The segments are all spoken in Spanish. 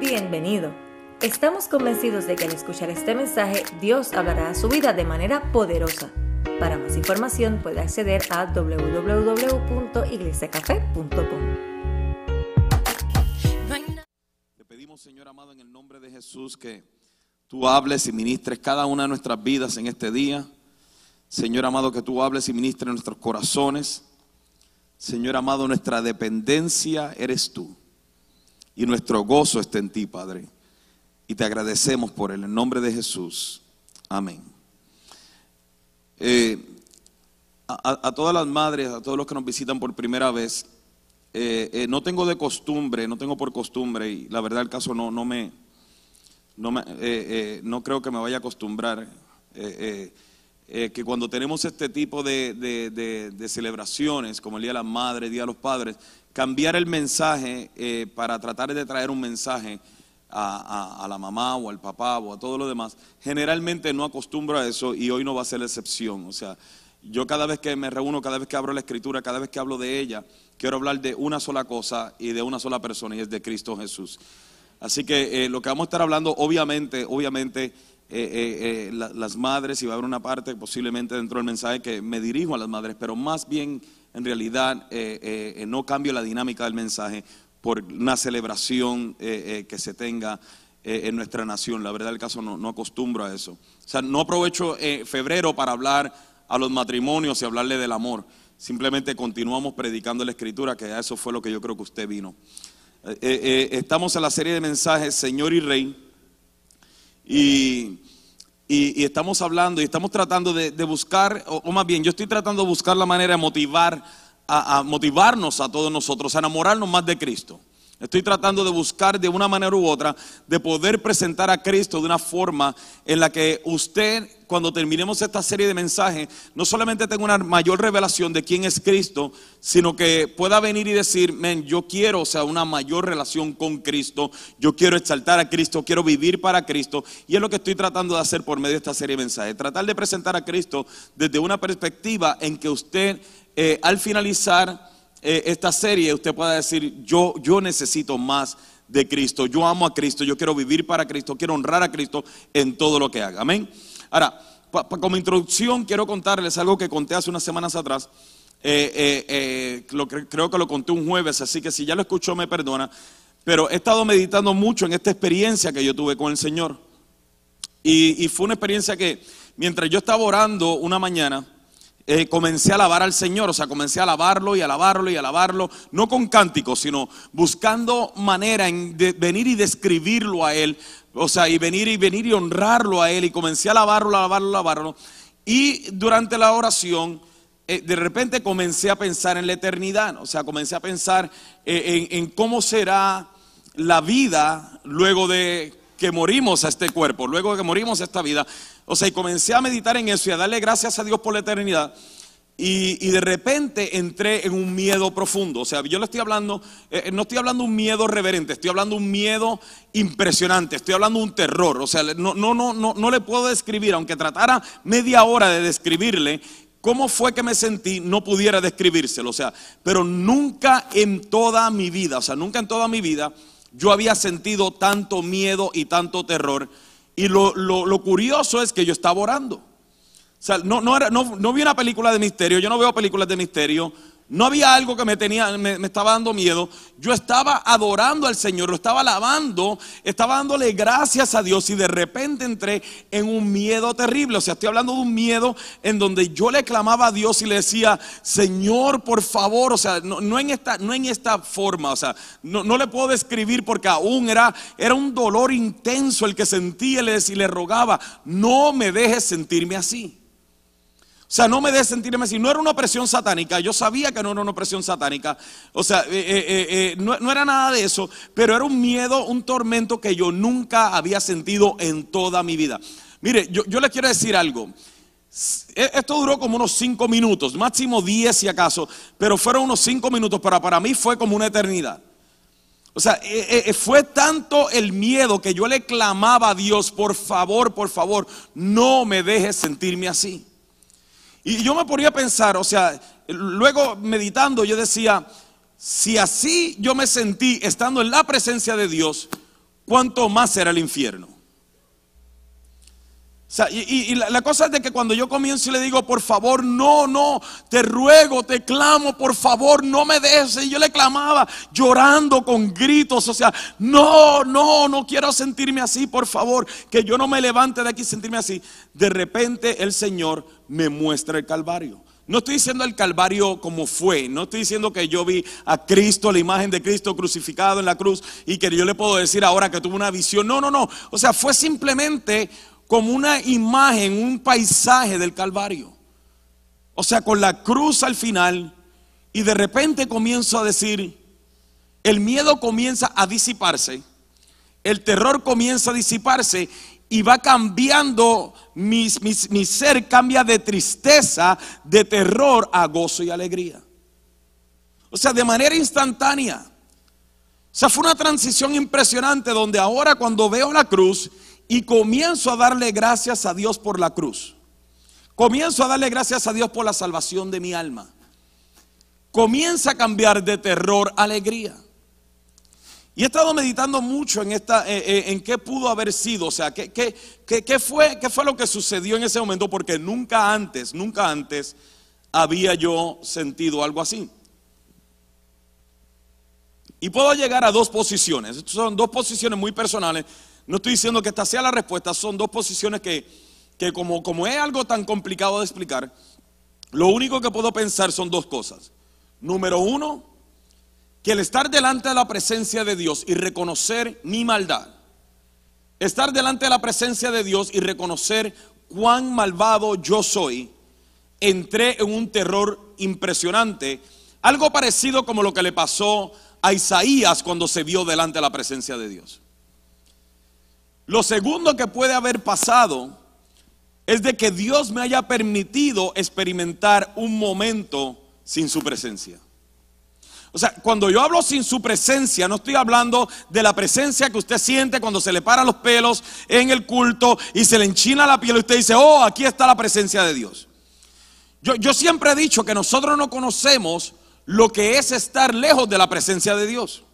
Bienvenido. Estamos convencidos de que al escuchar este mensaje Dios hablará a su vida de manera poderosa. Para más información puede acceder a www.iglesiacafé.com. Le pedimos, Señor amado, en el nombre de Jesús, que tú hables y ministres cada una de nuestras vidas en este día. Señor amado, que tú hables y ministres nuestros corazones. Señor amado, nuestra dependencia eres tú. Y nuestro gozo está en ti, Padre. Y te agradecemos por él. En nombre de Jesús. Amén. Eh, a, todas las madres, a todos los que nos visitan por primera vez, eh, eh, no tengo de costumbre, no tengo por costumbre, y la verdad el caso no, no me, no, me, no creo que me vaya a acostumbrar, eh, que cuando tenemos este tipo de, de- de- celebraciones, como el Día de las Madres, Día de los Padres, cambiar el mensaje eh, para tratar de traer un mensaje a, a- a la mamá o al papá o a todo lo demás, generalmente no acostumbro a eso y hoy no va a ser la excepción, o sea, yo cada vez que me reúno, cada vez que abro la escritura, cada vez que hablo de ella, quiero hablar de una sola cosa y de una sola persona y es de Cristo Jesús. Así que eh, lo que vamos a estar hablando, obviamente, obviamente, eh, eh, eh, la- las madres, y va a haber una parte posiblemente dentro del mensaje que me dirijo a las madres, pero más bien, en realidad, no cambio la dinámica del mensaje por una celebración que se tenga en nuestra nación. La verdad del caso no, no acostumbro a eso. O sea, no aprovecho febrero para hablar a los matrimonios y hablarle del amor. Simplemente continuamos predicando la escritura, que a eso fue lo que yo creo que usted vino. Estamos en la serie de mensajes Señor y Rey y, y- estamos hablando y estamos tratando de, de buscar, o, más bien, yo estoy tratando de buscar la manera de motivar, a motivarnos a todos nosotros, a enamorarnos más de Cristo. Estoy tratando de buscar de una manera u otra, de poder presentar a Cristo de una forma en la que usted, cuando terminemos esta serie de mensajes, no solamente tenga una mayor revelación de quién es Cristo, sino que pueda venir y decir, men, yo quiero, o sea, una mayor relación con Cristo, yo quiero exaltar a Cristo, quiero vivir para Cristo, y es lo que estoy tratando de hacer por medio de esta serie de mensajes, tratar de presentar a Cristo desde una perspectiva en que usted, eh, al finalizar, eh, esta serie usted pueda decir, yo, yo necesito más de Cristo, yo amo a Cristo, yo quiero vivir para Cristo, quiero honrar a Cristo en todo lo que haga. Amén. Ahora, como introducción quiero contarles algo que conté hace unas semanas atrás. Eh, eh, lo cre- creo que lo conté un jueves, así que si ya lo escuchó me perdona. Pero he estado meditando mucho en esta experiencia que yo tuve con el Señor. Y fue una experiencia que mientras yo estaba orando una mañana, eh, comencé a alabar al Señor, o sea, comencé a alabarlo y alabarlo y alabarlo, no con cánticos, sino buscando manera en de venir y describirlo a Él, o sea, y venir y venir y honrarlo a Él, y comencé a alabarlo, alabarlo, alabarlo. Y durante la oración, eh, de repente comencé a pensar en la eternidad, o sea, comencé a pensar eh, en, en cómo será la vida luego de que morimos a este cuerpo, luego que morimos a esta vida. O sea, y comencé a meditar en eso y a darle gracias a Dios por la eternidad. Y, y de repente entré en un miedo profundo. O sea, yo le estoy hablando, eh, no estoy hablando un miedo reverente, estoy hablando un miedo impresionante, estoy hablando un terror. O sea, no, no, no, no, no le puedo describir, aunque tratara media hora de describirle cómo fue que me sentí, no pudiera describírselo. O sea, pero nunca en toda mi vida, o sea, nunca en toda mi vida yo había sentido tanto miedo y tanto terror. Y lo, lo- lo curioso es que yo estaba orando. O sea, no, no, era, no, no vi una película de misterio, yo no veo películas de misterio, no había algo que me, tenía, me, estaba dando miedo. Yo estaba adorando al Señor, lo estaba alabando, estaba dándole gracias a Dios y de repente entré en un miedo terrible. O sea, estoy hablando de un miedo en donde yo le clamaba a Dios y le decía, Señor, por favor, o sea, no, no en, esta, no en esta forma, o sea, no, no le puedo describir porque aún era, era un dolor intenso el que sentía y le, y le rogaba, no me dejes sentirme así. O sea, no me dejes sentirme así. No era una opresión satánica. Yo sabía que no era una opresión satánica. O sea, eh, eh, eh, no, era nada de eso. Pero era un miedo, un tormento que yo nunca había sentido en toda mi vida. Mire, yo, le quiero decir algo. E- Esto duró como unos cinco minutos, máximo diez si acaso, pero fueron unos cinco minutos, pero para mí fue como una eternidad. O sea, fue tanto el miedo que yo le clamaba a Dios, por favor, por favor, no me dejes sentirme así. Y yo me ponía a pensar, o sea, luego meditando yo decía, si así yo me sentí estando en la presencia de Dios, cuánto más será el infierno. Y, la, cosa es de que cuando yo comienzo y le digo, por favor, no, no, te ruego, te clamo, por favor, no me dejes. Y yo le clamaba llorando con gritos, o sea, no, no, no quiero sentirme así, por favor, que yo no me levante de aquí sentirme así. De repente el Señor me muestra el Calvario. No estoy diciendo el Calvario como fue, no estoy diciendo que yo vi a Cristo, la imagen de Cristo crucificado en la cruz y que yo le puedo decir ahora que tuve una visión. No, no, no. O sea, fue simplemente como una imagen, un paisaje del Calvario. O sea, con la cruz al final y de repente comienzo a decir, el miedo comienza a disiparse, el terror comienza a disiparse y va cambiando, mi, ser cambia de tristeza, de terror a gozo y alegría. O sea, de manera instantánea. O sea, fue una transición impresionante donde ahora cuando veo la cruz y comienzo a darle gracias a Dios por la cruz. Comienzo a darle gracias a Dios por la salvación de mi alma. Comienza a cambiar de terror a alegría. Y he estado meditando mucho en esta, eh, eh, en qué pudo haber sido, o sea, qué, qué, qué, fue, qué fue lo que sucedió en ese momento, porque nunca antes, nunca antes había yo sentido algo así. Y puedo llegar a dos posiciones. Estas son dos posiciones muy personales no estoy diciendo que esta sea la respuesta, son dos posiciones que, como, como es algo tan complicado de explicar, lo único que puedo pensar son dos cosas. Número uno, que el estar delante de la presencia de Dios y reconocer mi maldad, estar delante de la presencia de Dios y reconocer cuán malvado yo soy, entré en un terror impresionante, algo parecido como lo que le pasó a Isaías cuando se vio delante de la presencia de Dios. Lo segundo que puede haber pasado es de que Dios me haya permitido experimentar un momento sin su presencia. O sea, cuando yo hablo sin su presencia, no estoy hablando de la presencia que usted siente cuando se le paran los pelos en el culto y se le enchina la piel y usted dice, oh, aquí está la presencia de Dios. Yo, yo siempre he dicho que nosotros no conocemos lo que es estar lejos de la presencia de Dios.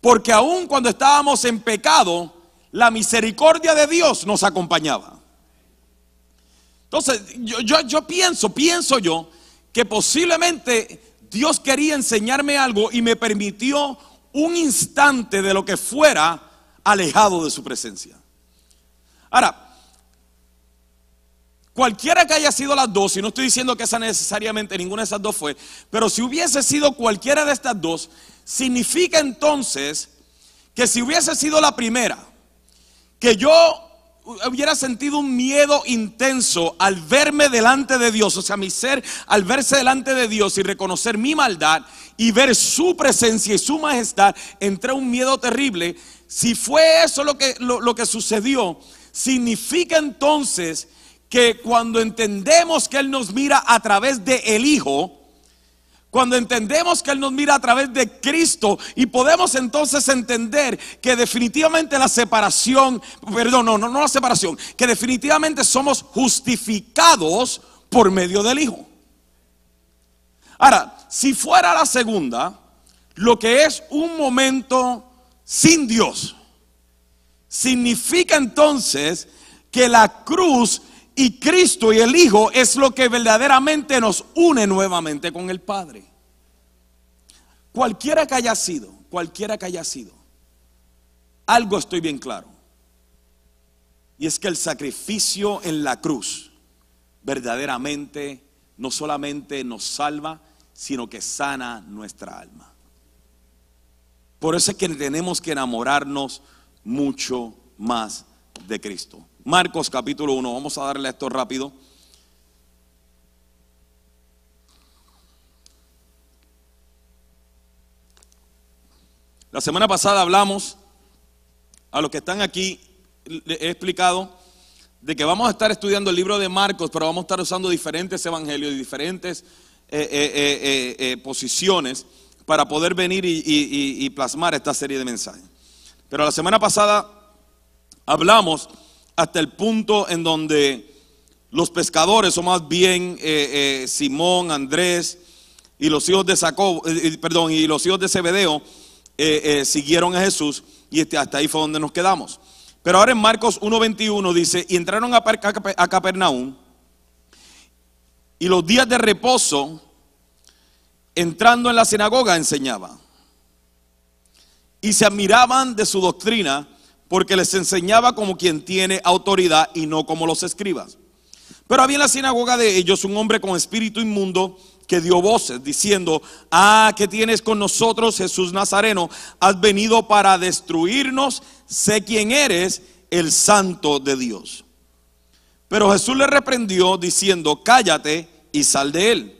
Porque aun cuando estábamos en pecado, la misericordia de Dios nos acompañaba. Entonces, yo, pienso, pienso yo, que posiblemente Dios quería enseñarme algo y me permitió un instante de lo que fuera alejado de su presencia. Ahora, cualquiera que haya sido las dos, y no estoy diciendo que esa necesariamente ninguna de esas dos fue, pero si hubiese sido cualquiera de estas dos, significa entonces que si hubiese sido la primera, que yo hubiera sentido un miedo intenso al verme delante de Dios, o sea, mi ser al verse delante de Dios y reconocer mi maldad y ver su presencia y su majestad, entré un miedo terrible. Si fue eso lo que, lo, que sucedió, significa entonces que cuando entendemos que Él nos mira a través de el Hijo, cuando entendemos que Él nos mira a través de Cristo y podemos entonces entender que definitivamente la separación, perdón, no, no, no la separación, que definitivamente somos justificados por medio del Hijo. Ahora, si fuera la segunda, lo que es un momento sin Dios, significa entonces que la cruz y Cristo y el Hijo es lo que verdaderamente nos une nuevamente con el Padre. Cualquiera que haya sido, cualquiera que haya sido, algo estoy bien claro. Y es que el sacrificio en la cruz verdaderamente no solamente nos salva, sino que sana nuestra alma. Por eso es que tenemos que enamorarnos mucho más de Cristo. Marcos capítulo 1, vamos a darle esto rápido. La semana pasada hablamos, a los que están aquí, he explicado de que vamos a estar estudiando el libro de Marcos, pero vamos a estar usando diferentes evangelios y diferentes eh, eh, eh, posiciones para poder venir y plasmar esta serie de mensajes. Pero la semana pasada hablamos hasta el punto en donde los pescadores, o más bien eh, eh, Simón, Andrés y los hijos de eh, perdón, y los hijos de Zebedeo, siguieron a Jesús y este, hasta ahí fue donde nos quedamos. Pero ahora en Marcos 1.21 dice, y entraron a, a Capernaum y los días de reposo, entrando en la sinagoga, enseñaba. Y se admiraban de su doctrina porque les enseñaba como quien tiene autoridad y no como los escribas. Pero había en la sinagoga de ellos un hombre con espíritu inmundo que dio voces diciendo, ah, ¿qué tienes con nosotros, Jesús Nazareno? Has venido para destruirnos, sé quién eres, el santo de Dios. Pero Jesús le reprendió diciendo, cállate y sal de él.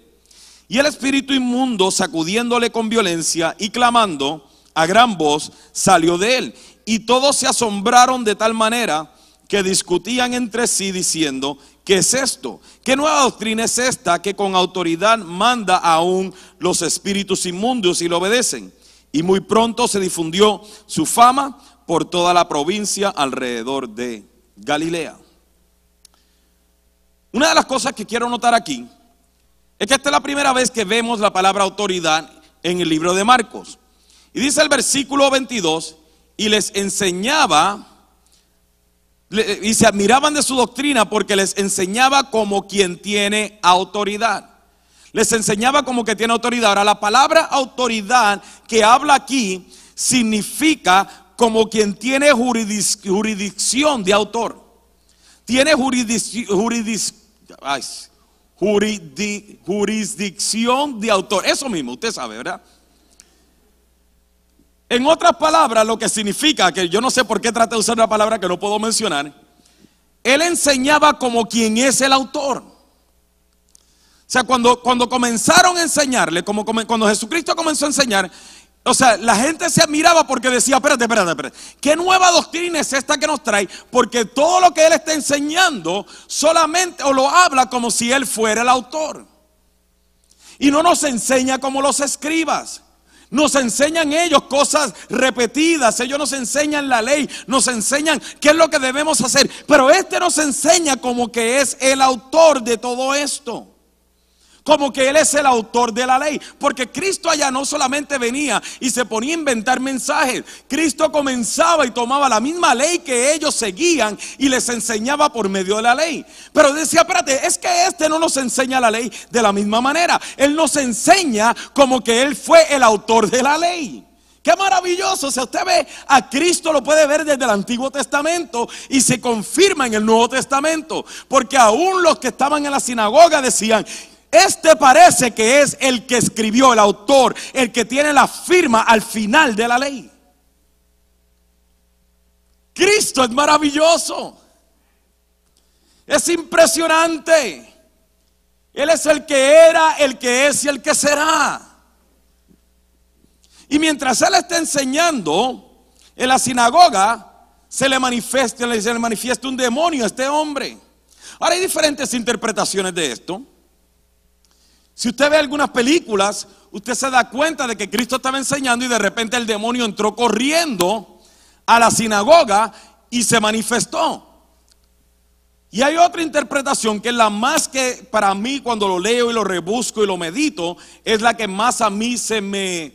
Y el espíritu inmundo, sacudiéndole con violencia y clamando a gran voz, salió de él. Y todos se asombraron de tal manera que discutían entre sí diciendo, ¿Qué es esto? ¿Qué nueva doctrina es esta que con autoridad manda aún los espíritus inmundos y lo obedecen? Y muy pronto se difundió su fama por toda la provincia alrededor de Galilea. Una de las cosas que quiero notar aquí es que esta es la primera vez que vemos la palabra autoridad en el libro de Marcos. Y dice el versículo 22, y les enseñaba y se admiraban de su doctrina porque les enseñaba como quien tiene autoridad. Les enseñaba como que tiene autoridad. Ahora, la palabra autoridad que habla aquí significa como quien tiene jurisdicción de autor. Tiene jurisdicción de autor. Eso mismo, usted sabe, ¿verdad? En otras palabras, lo que significa, que yo no sé por qué trate de usar una palabra que no puedo mencionar, él enseñaba como quien es el autor. O sea, cuando, cuando comenzaron a enseñarle, como, cuando Jesucristo comenzó a enseñar, o sea, la gente se admiraba porque decía, espérate, espérate, espérate, ¿qué nueva doctrina es esta que nos trae? Porque todo lo que él está enseñando solamente o lo habla como si él fuera el autor. Y no nos enseña como los escribas. Nos enseñan ellos cosas repetidas, ellos nos enseñan la ley, nos enseñan qué es lo que debemos hacer, pero este nos enseña como que es el autor de todo esto. Como que Él es el autor de la ley. Porque Cristo allá no solamente venía y se ponía a inventar mensajes. Cristo comenzaba y tomaba la misma ley que ellos seguían y les enseñaba por medio de la ley. Pero decía, espérate, es que este no nos enseña la ley de la misma manera. Él nos enseña como que Él fue el autor de la ley. Qué maravilloso. Si usted ve a Cristo, lo puede ver desde el Antiguo Testamento y se confirma en el Nuevo Testamento. Porque aún los que estaban en la sinagoga decían, este parece que es el que escribió, el autor, el que tiene la firma al final de la ley. Cristo es maravilloso. Es impresionante. Él es el que era, el que es y el que será. Y mientras Él está enseñando en la sinagoga, se le manifiesta, se le manifiesta un demonio a este hombre. Ahora hay diferentes interpretaciones de esto. Si usted ve algunas películas, usted se da cuenta de que Cristo estaba enseñando y de repente el demonio entró corriendo a la sinagoga y se manifestó. Y hay otra interpretación que es la más que para mí cuando lo leo y lo rebusco y lo medito, es la que más a mí se me,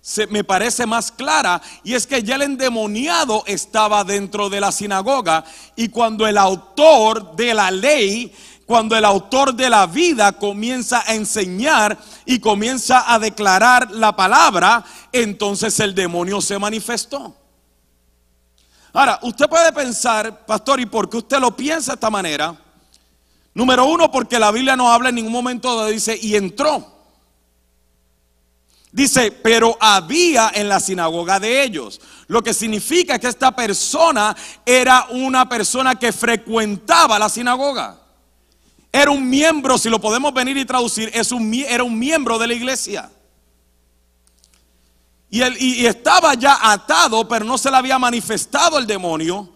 se me parece más clara. Y es que ya el endemoniado estaba dentro de la sinagoga y cuando el autor de la ley cuando el autor de la vida comienza a enseñar y comienza a declarar la palabra, entonces el demonio se manifestó. Ahora, usted puede pensar, pastor, ¿y por qué usted lo piensa de esta manera? Número uno, porque la Biblia no habla en ningún momento donde dice, y entró. Dice, pero había en la sinagoga de ellos. Lo que significa que esta persona era una persona que frecuentaba la sinagoga. Era un miembro, si lo podemos venir y traducir, es un, era un miembro de la iglesia. Y, él, y estaba ya atado, pero no se le había manifestado el demonio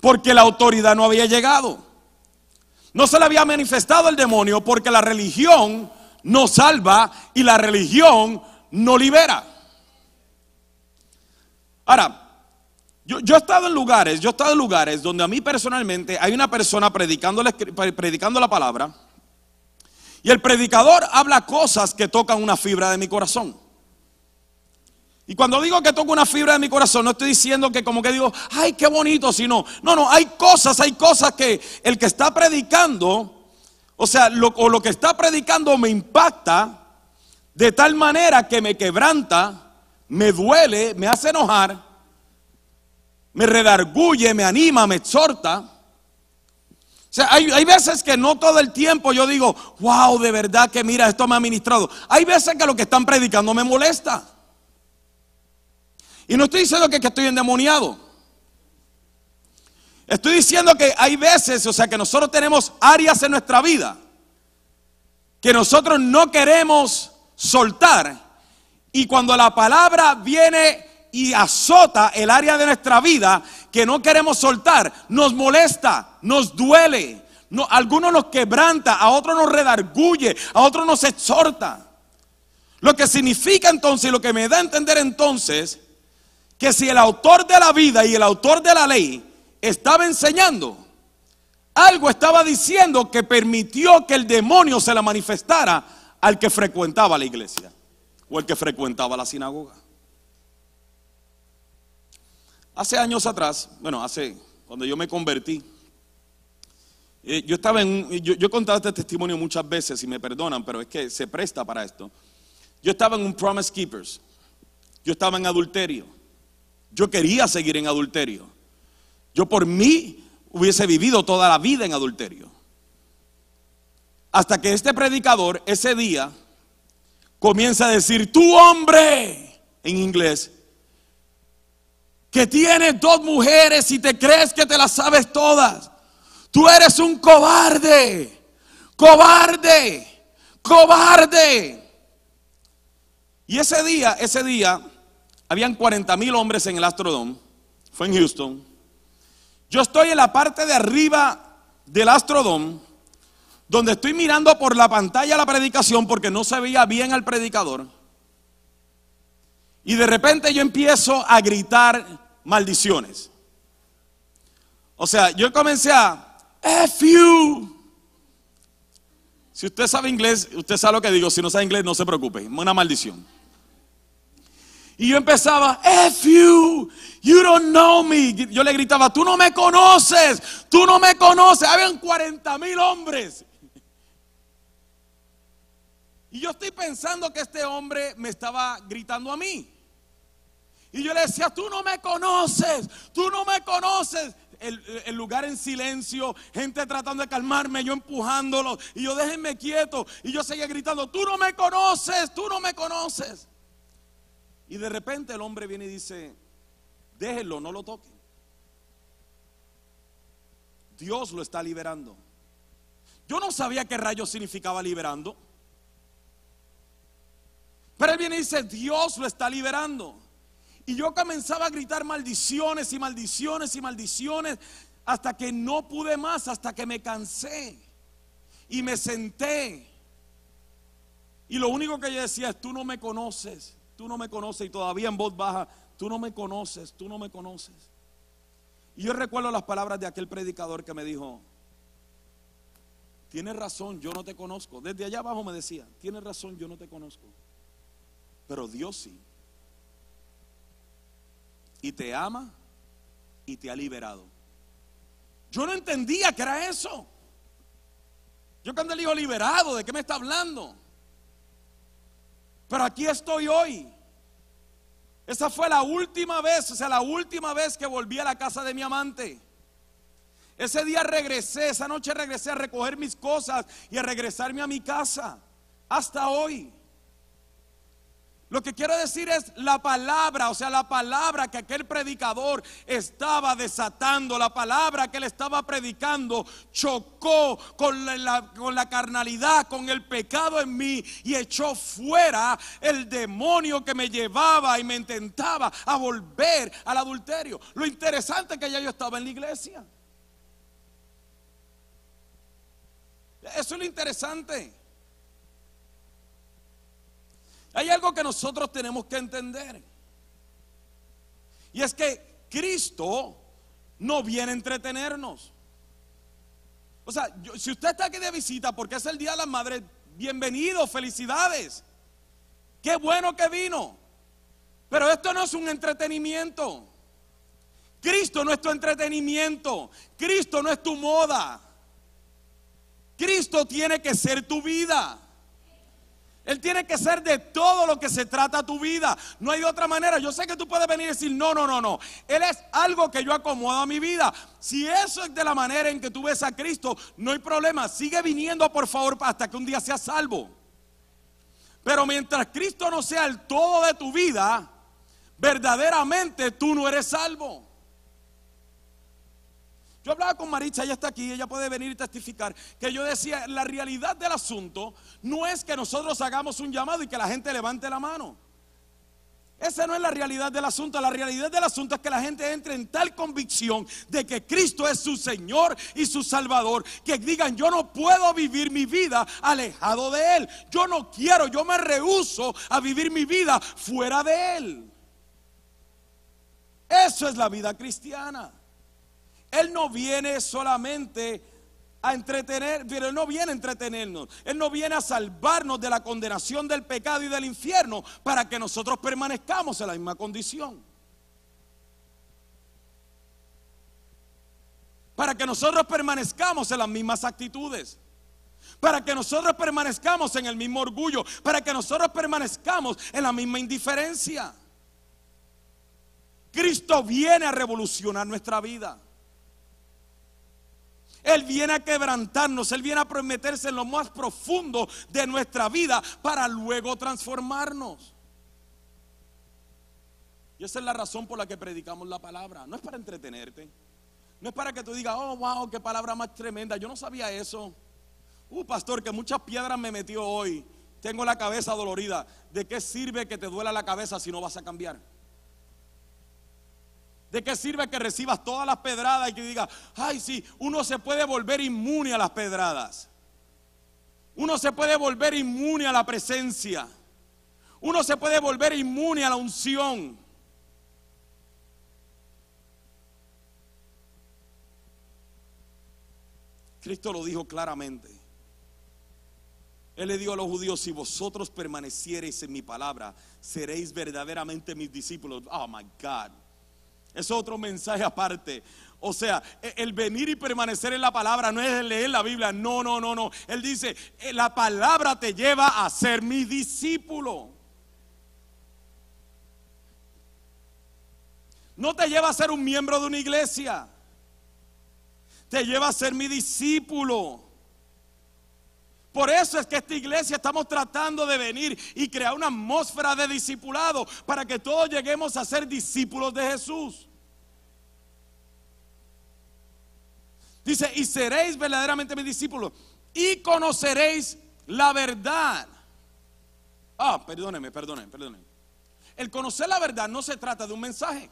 porque la autoridad no había llegado. No se le había manifestado el demonio porque la religión no salva y la religión no libera. Ahora, yo, he estado en lugares, yo he estado en lugares donde a mí personalmente hay una persona predicando, predicando la palabra y el predicador habla cosas que tocan una fibra de mi corazón. Y cuando digo que toco una fibra de mi corazón, no estoy diciendo que como que digo, ay, qué bonito, sino, no, no, hay cosas, hay cosas que el que está predicando, o sea, lo, o lo que está predicando me impacta de tal manera que me quebranta, me duele, me hace enojar, me redarguye, me anima, me exhorta. O sea, hay, hay, veces que no todo el tiempo yo digo, wow, de verdad que mira, esto me ha ministrado. Hay veces que lo que están predicando me molesta. Y no estoy diciendo que, que estoy endemoniado. Estoy diciendo que hay veces, o sea, que nosotros tenemos áreas en nuestra vida que nosotros no queremos soltar. Y cuando la palabra viene y azota el área de nuestra vida que no queremos soltar, nos molesta, nos duele. No, algunos nos quebranta, a otros nos redarguye, a otros nos exhorta. Lo que significa entonces, lo que me da a entender entonces, que si el autor de la vida y el autor de la ley estaba enseñando, algo estaba diciendo que permitió que el demonio se la manifestara al que frecuentaba la iglesia o el que frecuentaba la sinagoga. Hace años atrás, bueno, hace, cuando yo me convertí, eh, yo estaba en, yo, yo he contado este testimonio muchas veces y me perdonan, pero es que se presta para esto. Yo estaba en un Promise Keepers, yo estaba en adulterio. Yo quería seguir en adulterio. Yo por mí hubiese vivido toda la vida en adulterio. Hasta que este predicador ese día comienza a decir, tú hombre, en inglés, que tienes dos mujeres y te crees que te las sabes todas. Tú eres un cobarde, cobarde, cobarde. Y ese día, ese día, habían 40 mil hombres en el Astrodome, fue en Houston. Yo estoy en la parte de arriba del Astrodome, donde estoy mirando por la pantalla la predicación porque no se veía bien al predicador. Y de repente yo empiezo a gritar maldiciones. O sea, yo comencé a F you. Si usted sabe inglés, usted sabe lo que digo. Si no sabe inglés, no se preocupe. Una maldición. Y yo empezaba, F you, you don't know me. Yo le gritaba, tú no me conoces, tú no me conoces. Habían 40 mil hombres. Y yo estoy pensando que este hombre me estaba gritando a mí. Y yo le decía, tú no me conoces, tú no me conoces. El, lugar en silencio, gente tratando de calmarme, yo empujándolo. Y yo déjenme quieto. Y yo seguía gritando, tú no me conoces, tú no me conoces. Y de repente el hombre viene y dice, déjenlo, no lo toquen. Dios lo está liberando. Yo no sabía qué rayo significaba liberando. Pero él viene y dice, Dios lo está liberando. Y yo comenzaba a gritar maldiciones y maldiciones y maldiciones hasta que no pude más, hasta que me cansé. Y me senté. Y lo único que yo decía es, tú no me conoces tú no me conoces y todavía en voz baja, tú no me conoces, tú no me conoces. Y yo recuerdo las palabras de aquel predicador que me dijo, tienes razón, yo no te conozco. Desde allá abajo me decía, tienes razón, yo no te conozco. Pero Dios sí. Y te ama y te ha liberado. Yo no entendía que era eso. Yo cuando le digo liberado, ¿de qué me está hablando? Pero aquí estoy hoy. Esa fue la última vez, o sea, la última vez que volví a la casa de mi amante. Ese día regresé, esa noche regresé a recoger mis cosas y a regresarme a mi casa. Hasta hoy. Lo que quiero decir es la palabra, o sea, la palabra que aquel predicador estaba desatando, la palabra que él estaba predicando, chocó con la, con la, carnalidad, con el pecado en mí y echó fuera el demonio que me llevaba y me intentaba a volver al adulterio. Lo interesante es que ya yo estaba en la iglesia. Eso es lo interesante. Hay algo que nosotros tenemos que entender. Y es que Cristo no viene a entretenernos. O sea, si usted está aquí de visita porque es el Día de las Madres, bienvenido, felicidades. Qué bueno que vino. Pero esto no es un entretenimiento. Cristo no es tu entretenimiento. Cristo no es tu moda. Cristo tiene que ser tu vida. Él tiene que ser de todo lo que se trata tu vida. No hay otra manera. Yo sé que tú puedes venir y decir, no, no, no, no. Él es algo que yo acomodo a mi vida. Si eso es de la manera en que tú ves a Cristo, no hay problema. Sigue viniendo, por favor, hasta que un día seas salvo. Pero mientras Cristo no sea el todo de tu vida, verdaderamente tú no eres salvo. Yo hablaba con Maricha, ella está aquí, ella puede venir y testificar, que yo decía, la realidad del asunto no es que nosotros hagamos un llamado y que la gente levante la mano. Esa no es la realidad del asunto. La realidad del asunto es que la gente entre en tal convicción de que Cristo es su Señor y su Salvador, que digan, yo no puedo vivir mi vida alejado de Él. Yo no quiero, yo me rehuso a vivir mi vida fuera de Él. Eso es la vida cristiana. Él no viene solamente a entretener, pero Él no viene a entretenernos. Él no viene a salvarnos de la condenación del pecado y del infierno para que nosotros permanezcamos en la misma condición. Para que nosotros permanezcamos en las mismas actitudes. Para que nosotros permanezcamos en el mismo orgullo. Para que nosotros permanezcamos en la misma indiferencia. Cristo viene a revolucionar nuestra vida. Él viene a quebrantarnos, Él viene a prometerse en lo más profundo de nuestra vida para luego transformarnos. Y esa es la razón por la que predicamos la palabra. No es para entretenerte. No es para que tú digas, oh, wow, qué palabra más tremenda. Yo no sabía eso. Uh, pastor, que muchas piedras me metió hoy. Tengo la cabeza dolorida. ¿De qué sirve que te duela la cabeza si no vas a cambiar? ¿De qué sirve que recibas todas las pedradas y que digas, ay, sí, uno se puede volver inmune a las pedradas? Uno se puede volver inmune a la presencia. Uno se puede volver inmune a la unción. Cristo lo dijo claramente. Él le dijo a los judíos, si vosotros permaneciereis en mi palabra, seréis verdaderamente mis discípulos. Oh, my God. Es otro mensaje aparte. O sea, e, el venir y permanecer en la palabra no es leer la Biblia. No, no, no, no. Él dice, eh, la palabra te lleva a ser mi discípulo. No te lleva a ser un miembro de una iglesia. Te lleva a ser mi discípulo. Por eso es que esta iglesia estamos tratando de venir y crear una atmósfera de discipulado para que todos lleguemos a ser discípulos de Jesús. Dice, y seréis verdaderamente mis discípulos y conoceréis la verdad. Ah, perdóneme, perdóneme, perdónenme. El conocer la verdad no se trata de un mensaje.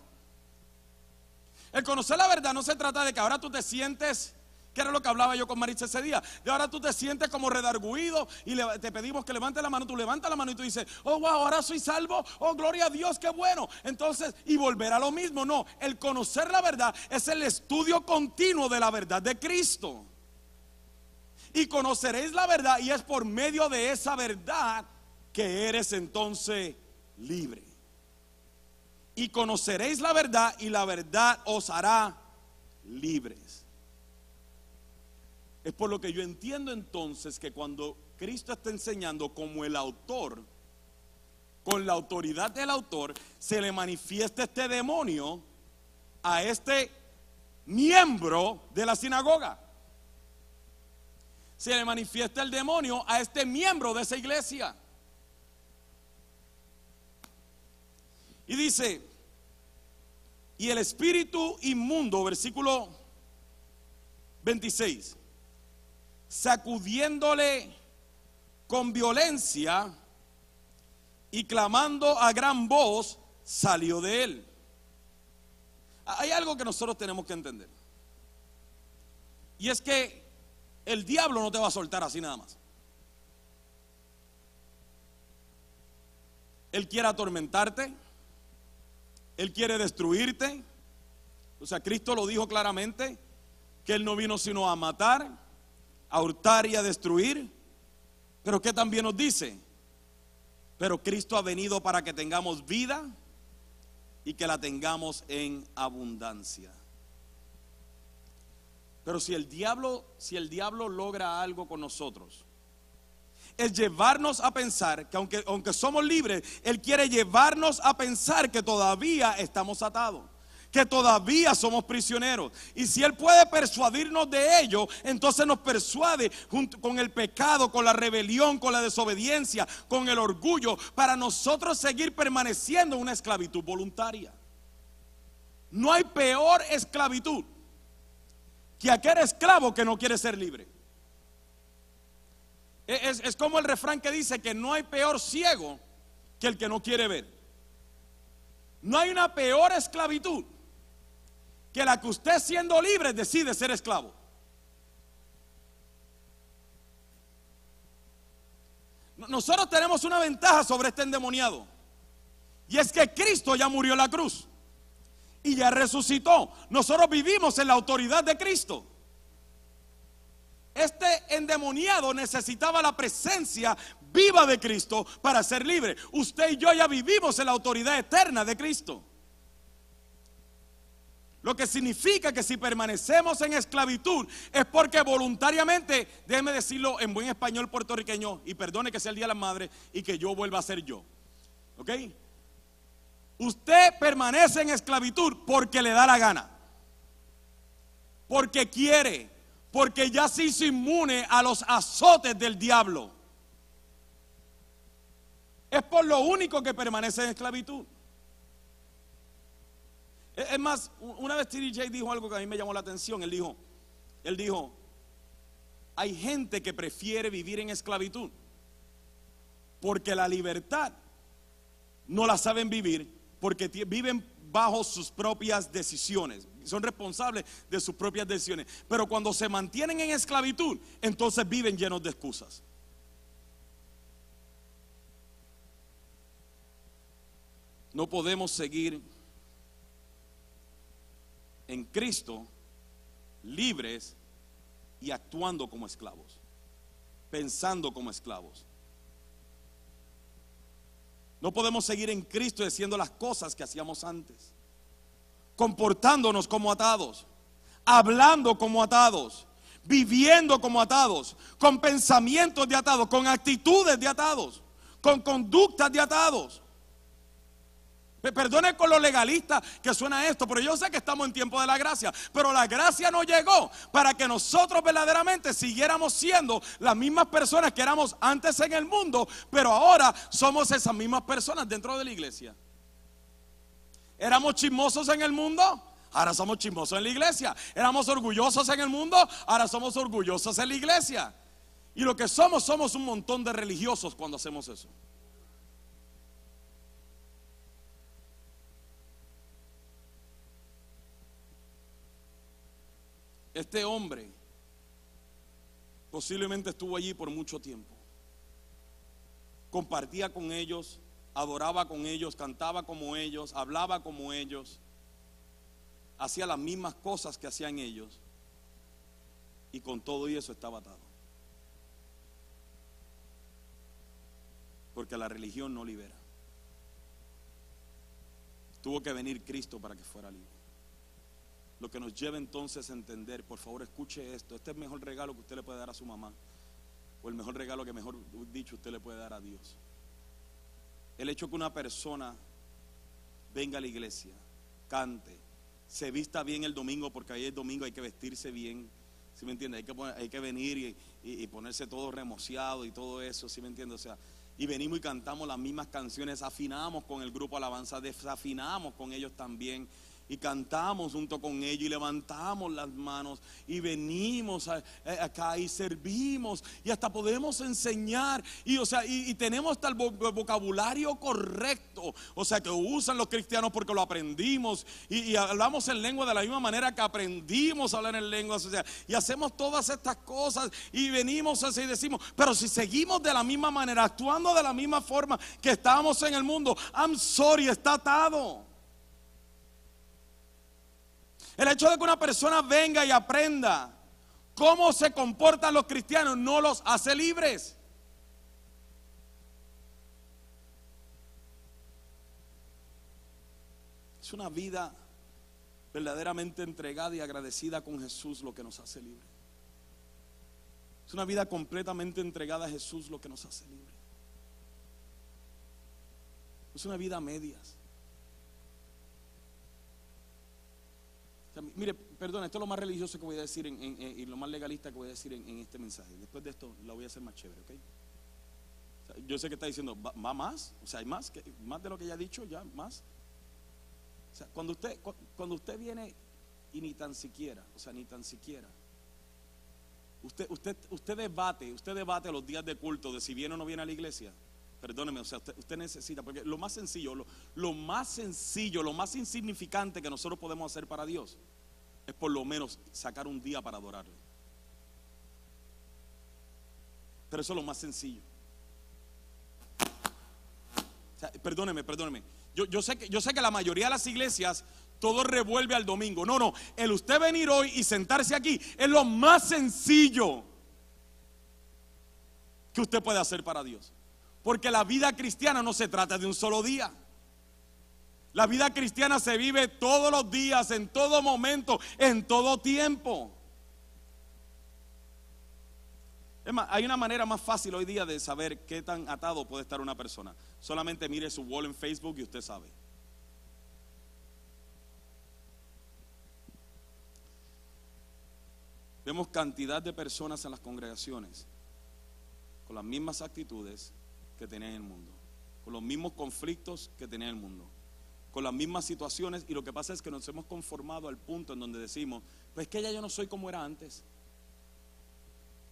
El conocer la verdad no se trata de que ahora tú te sientes que era lo que hablaba yo con Maritza ese día. Y ahora tú te sientes como redarguido y te pedimos que levante la mano. Tú levantas la mano y tú dices, oh, wow, ahora soy salvo. Oh, gloria a Dios, qué bueno. Entonces, y volver a lo mismo. No, el conocer la verdad es el estudio continuo de la verdad de Cristo. Y conoceréis la verdad y es por medio de esa verdad que eres entonces libre. Y conoceréis la verdad y la verdad os hará libres. Es por lo que yo entiendo entonces que cuando Cristo está enseñando como el autor, con la autoridad del autor, se le manifiesta este demonio a este miembro de la sinagoga. Se le manifiesta el demonio a este miembro de esa iglesia. Y dice, y el espíritu inmundo, versículo 26 sacudiéndole con violencia y clamando a gran voz, salió de él. Hay algo que nosotros tenemos que entender. Y es que el diablo no te va a soltar así nada más. Él quiere atormentarte. Él quiere destruirte. O sea, Cristo lo dijo claramente, que Él no vino sino a matar, a hurtar y a destruir. Pero ¿qué también nos dice? Pero Cristo ha venido para que tengamos vida y que la tengamos en abundancia. Pero si el diablo, si el diablo logra algo con nosotros, es llevarnos a pensar que aunque, aunque somos libres, Él quiere llevarnos a pensar que todavía estamos atados, que todavía somos prisioneros. Y si Él puede persuadirnos de ello, entonces nos persuade con el pecado, con la rebelión, con la desobediencia, con el orgullo, para nosotros seguir permaneciendo en una esclavitud voluntaria. No hay peor esclavitud que aquel esclavo que no quiere ser libre. Es, como el refrán que dice que no hay peor ciego que el que no quiere ver. No hay una peor esclavitud que la que usted siendo libre decide ser esclavo. Nosotros tenemos una ventaja sobre este endemoniado. Y es que Cristo ya murió en la cruz. Y ya resucitó. Nosotros vivimos en la autoridad de Cristo. Este endemoniado necesitaba la presencia viva de Cristo para ser libre. Usted y yo ya vivimos en la autoridad eterna de Cristo. Lo que significa que si permanecemos en esclavitud es porque voluntariamente, déjeme decirlo en buen español puertorriqueño, y perdone que sea el Día de la Madre y que yo vuelva a ser yo. ¿Ok? Usted permanece en esclavitud porque le da la gana, porque quiere, porque ya se hizo inmune a los azotes del diablo. Es por lo único que permanece en esclavitud. Es más, una vez TDJ dijo algo que a mí me llamó la atención. Él dijo, él dijo, hay gente que prefiere vivir en esclavitud porque la libertad no la saben vivir porque viven bajo sus propias decisiones son responsables de sus propias decisiones. Pero cuando se mantienen en esclavitud, entonces viven llenos de excusas. No podemos seguir en Cristo libres y actuando como esclavos, pensando como esclavos. No podemos seguir en Cristo haciendo las cosas que hacíamos antes comportándonos como atados, hablando como atados, viviendo como atados, con pensamientos de atados, con actitudes de atados, con conductas de atados. Perdone con lo legalista que suena esto, pero yo sé que estamos en tiempo de la gracia. Pero la gracia no llegó para que nosotros verdaderamente siguiéramos siendo las mismas personas que éramos antes en el mundo, pero ahora somos esas mismas personas dentro de la iglesia. Éramos chismosos en el mundo, ahora somos chismosos en la iglesia. Éramos orgullosos en el mundo, ahora somos orgullosos en la iglesia. Y lo que somos, somos un montón de religiosos cuando hacemos eso. Este hombre posiblemente estuvo allí por mucho tiempo. Compartía con ellos, adoraba con ellos, cantaba como ellos, hablaba como ellos, hacía las mismas cosas que hacían ellos. Y con todo y eso estaba atado. Porque la religión no libera. Tuvo que venir Cristo para que fuera libre. Lo que nos lleva entonces a entender, por favor escuche esto, este es el mejor regalo que usted le puede dar a su mamá, o el mejor regalo que mejor dicho usted le puede dar a Dios. El hecho que una persona venga a la iglesia, cante, se vista bien el domingo, porque ahí el domingo hay que vestirse bien, ¿sí me entiende? Hay que, hay que venir y, ponerse todo remociado y todo eso, ¿sí me entiende? O sea, y venimos y cantamos las mismas canciones, afinamos con el grupo alabanza, desafinamos con ellos también y cantamos junto con ellos y levantamos las manos y venimos acá y servimos y hasta podemos enseñar. Y o sea y, tenemos hasta el vocabulario correcto. O sea que usan los cristianos porque lo aprendimos. Y, hablamos en lengua de la misma manera que aprendimos a hablar en lengua y hacemos todas estas cosas y venimos así y decimos pero si seguimos de la misma manera actuando de la misma forma que estábamos en el mundo I'm sorry está atado el hecho de que una persona venga y aprenda cómo se comportan los cristianos no los hace libres. Es una vida verdaderamente entregada y agradecida con Jesús lo que nos hace libre. Es una vida completamente entregada a Jesús lo que nos hace libre. Es una vida a medias. Mire, perdón, esto es lo más religioso que voy a decir y lo más legalista que voy a decir en, este mensaje. Después de esto la voy a hacer más chévere, ¿ok? yo sé que está diciendo, ¿va, más? O sea, hay más, que, más de lo que ya ha dicho, ya más. O sea, cuando usted, cuando usted viene y ni tan siquiera, o sea, ni tan siquiera, usted, usted, usted debate, usted debate los días de culto de si viene o no viene a la iglesia. Perdóneme, o sea, usted, necesita, porque lo más sencillo, lo, más sencillo, lo más insignificante que nosotros podemos hacer para Dios es por lo menos sacar un día para adorarle. Pero eso es lo más sencillo. perdóneme, perdóneme. Yo, yo, sé que, yo sé que la mayoría de las iglesias todo revuelve al domingo. No, no. El usted venir hoy y sentarse aquí es lo más sencillo que usted puede hacer para Dios. Porque la vida cristiana no se trata de un solo día. La vida cristiana se vive todos los días, en todo momento, en todo tiempo. Es más, hay una manera más fácil hoy día de saber qué tan atado puede estar una persona. Solamente mire su wall en Facebook y usted sabe. Vemos cantidad de personas en las congregaciones con las mismas actitudes, que tenía en el mundo, con los mismos conflictos que tenía en el mundo, con las mismas situaciones y lo que pasa es que nos hemos conformado al punto en donde decimos, pues que ya yo no soy como era antes,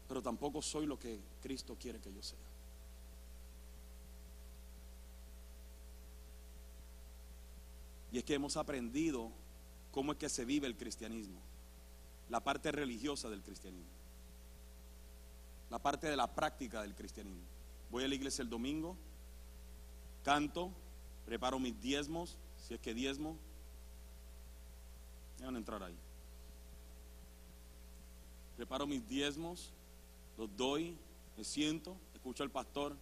pero tampoco soy lo que Cristo quiere que yo sea. Y es que hemos aprendido cómo es que se vive el cristianismo, la parte religiosa del cristianismo, la parte de la práctica del cristianismo. Voy a la iglesia el domingo, canto, preparo mis diezmos, si es que diezmo. van a entrar ahí. Preparo mis diezmos, los doy, me siento, escucho al pastor,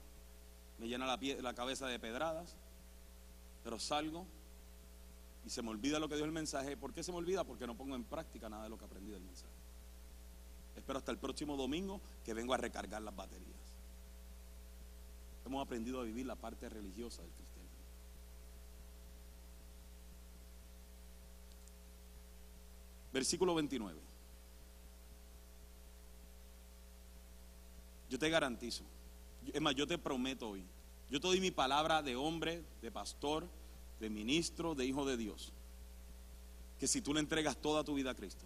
me llena la, la cabeza de pedradas, pero salgo y se me olvida lo que dio el mensaje. ¿Por qué se me olvida? Porque no pongo en práctica nada de lo que aprendí del mensaje. Espero hasta el próximo domingo que vengo a recargar las baterías hemos aprendido a vivir la parte religiosa del cristianismo. Versículo 29. Yo te garantizo, es más, yo te prometo hoy, yo te doy mi palabra de hombre, de pastor, de ministro, de hijo de Dios, que si tú le entregas toda tu vida a Cristo,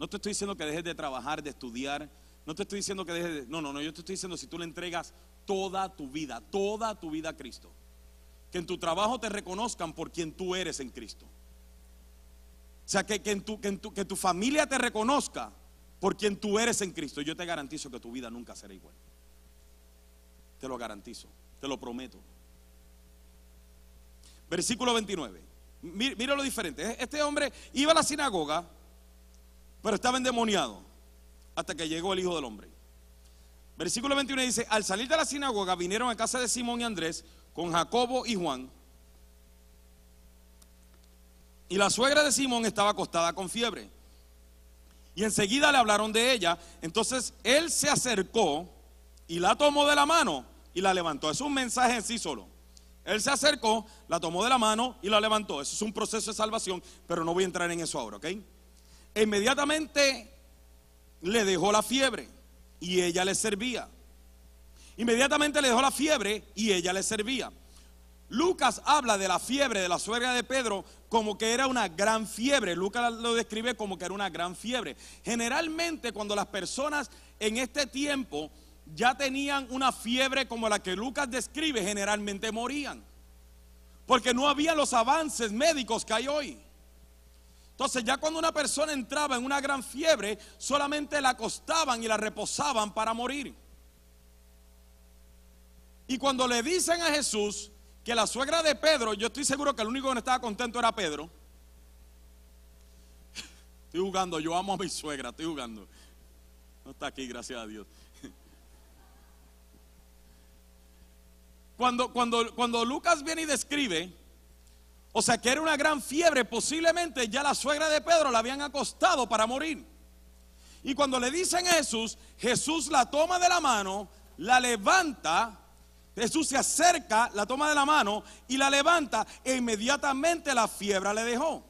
no te estoy diciendo que dejes de trabajar, de estudiar, no te estoy diciendo que dejes de... No, no, no, yo te estoy diciendo si tú le entregas toda tu vida, toda tu vida a Cristo. Que en tu trabajo te reconozcan por quien tú eres en Cristo. O sea, que, en tu, que, en tu, que tu familia te reconozca por quien tú eres en Cristo. Yo te garantizo que tu vida nunca será igual. Te lo garantizo, te lo prometo. Versículo 29. Mira lo diferente. Este hombre iba a la sinagoga, pero estaba endemoniado hasta que llegó el Hijo del Hombre. Versículo 21 dice, al salir de la sinagoga vinieron a casa de Simón y Andrés con Jacobo y Juan. Y la suegra de Simón estaba acostada con fiebre. Y enseguida le hablaron de ella. Entonces él se acercó y la tomó de la mano y la levantó. Es un mensaje en sí solo. Él se acercó, la tomó de la mano y la levantó. Eso es un proceso de salvación, pero no voy a entrar en eso ahora, ¿ok? inmediatamente le dejó la fiebre y ella le servía. Inmediatamente le dejó la fiebre y ella le servía. Lucas habla de la fiebre de la suegra de Pedro como que era una gran fiebre. Lucas lo describe como que era una gran fiebre. Generalmente cuando las personas en este tiempo ya tenían una fiebre como la que Lucas describe, generalmente morían. Porque no había los avances médicos que hay hoy. Entonces ya cuando una persona entraba en una gran fiebre, solamente la acostaban y la reposaban para morir. Y cuando le dicen a Jesús que la suegra de Pedro, yo estoy seguro que el único que no estaba contento era Pedro. Estoy jugando, yo amo a mi suegra, estoy jugando. No está aquí, gracias a Dios. Cuando, cuando, cuando Lucas viene y describe O sea que era una gran fiebre, posiblemente ya la suegra de Pedro la habían acostado para morir. Y cuando le dicen Jesús, Jesús la toma de la mano, la levanta, Jesús se acerca, la toma de la mano y la levanta e inmediatamente la fiebre le dejó.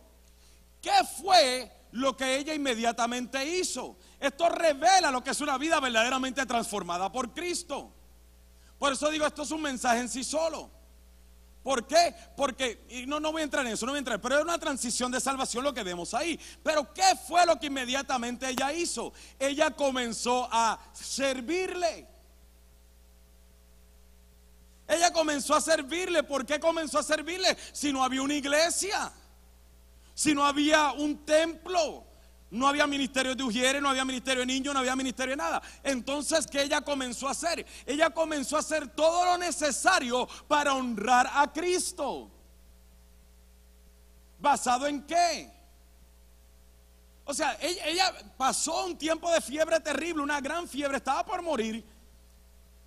¿Qué fue lo que ella inmediatamente hizo? Esto revela lo que es una vida verdaderamente transformada por Cristo. Por eso digo, esto es un mensaje en sí solo. ¿Por qué? Porque, y no, no voy a entrar en eso, no voy a entrar, pero es una transición de salvación lo que vemos ahí. Pero ¿qué fue lo que inmediatamente ella hizo? Ella comenzó a servirle. Ella comenzó a servirle. ¿Por qué comenzó a servirle? Si no había una iglesia, si no había un templo, no había ministerio de ujieres, no había ministerio de niños, no había ministerio de nada. Entonces, ¿qué ella comenzó a hacer? Ella comenzó a hacer todo lo necesario para honrar a Cristo. ¿Basado en qué? O sea, ella, ella, pasó un tiempo de fiebre terrible, una gran fiebre, estaba por morir.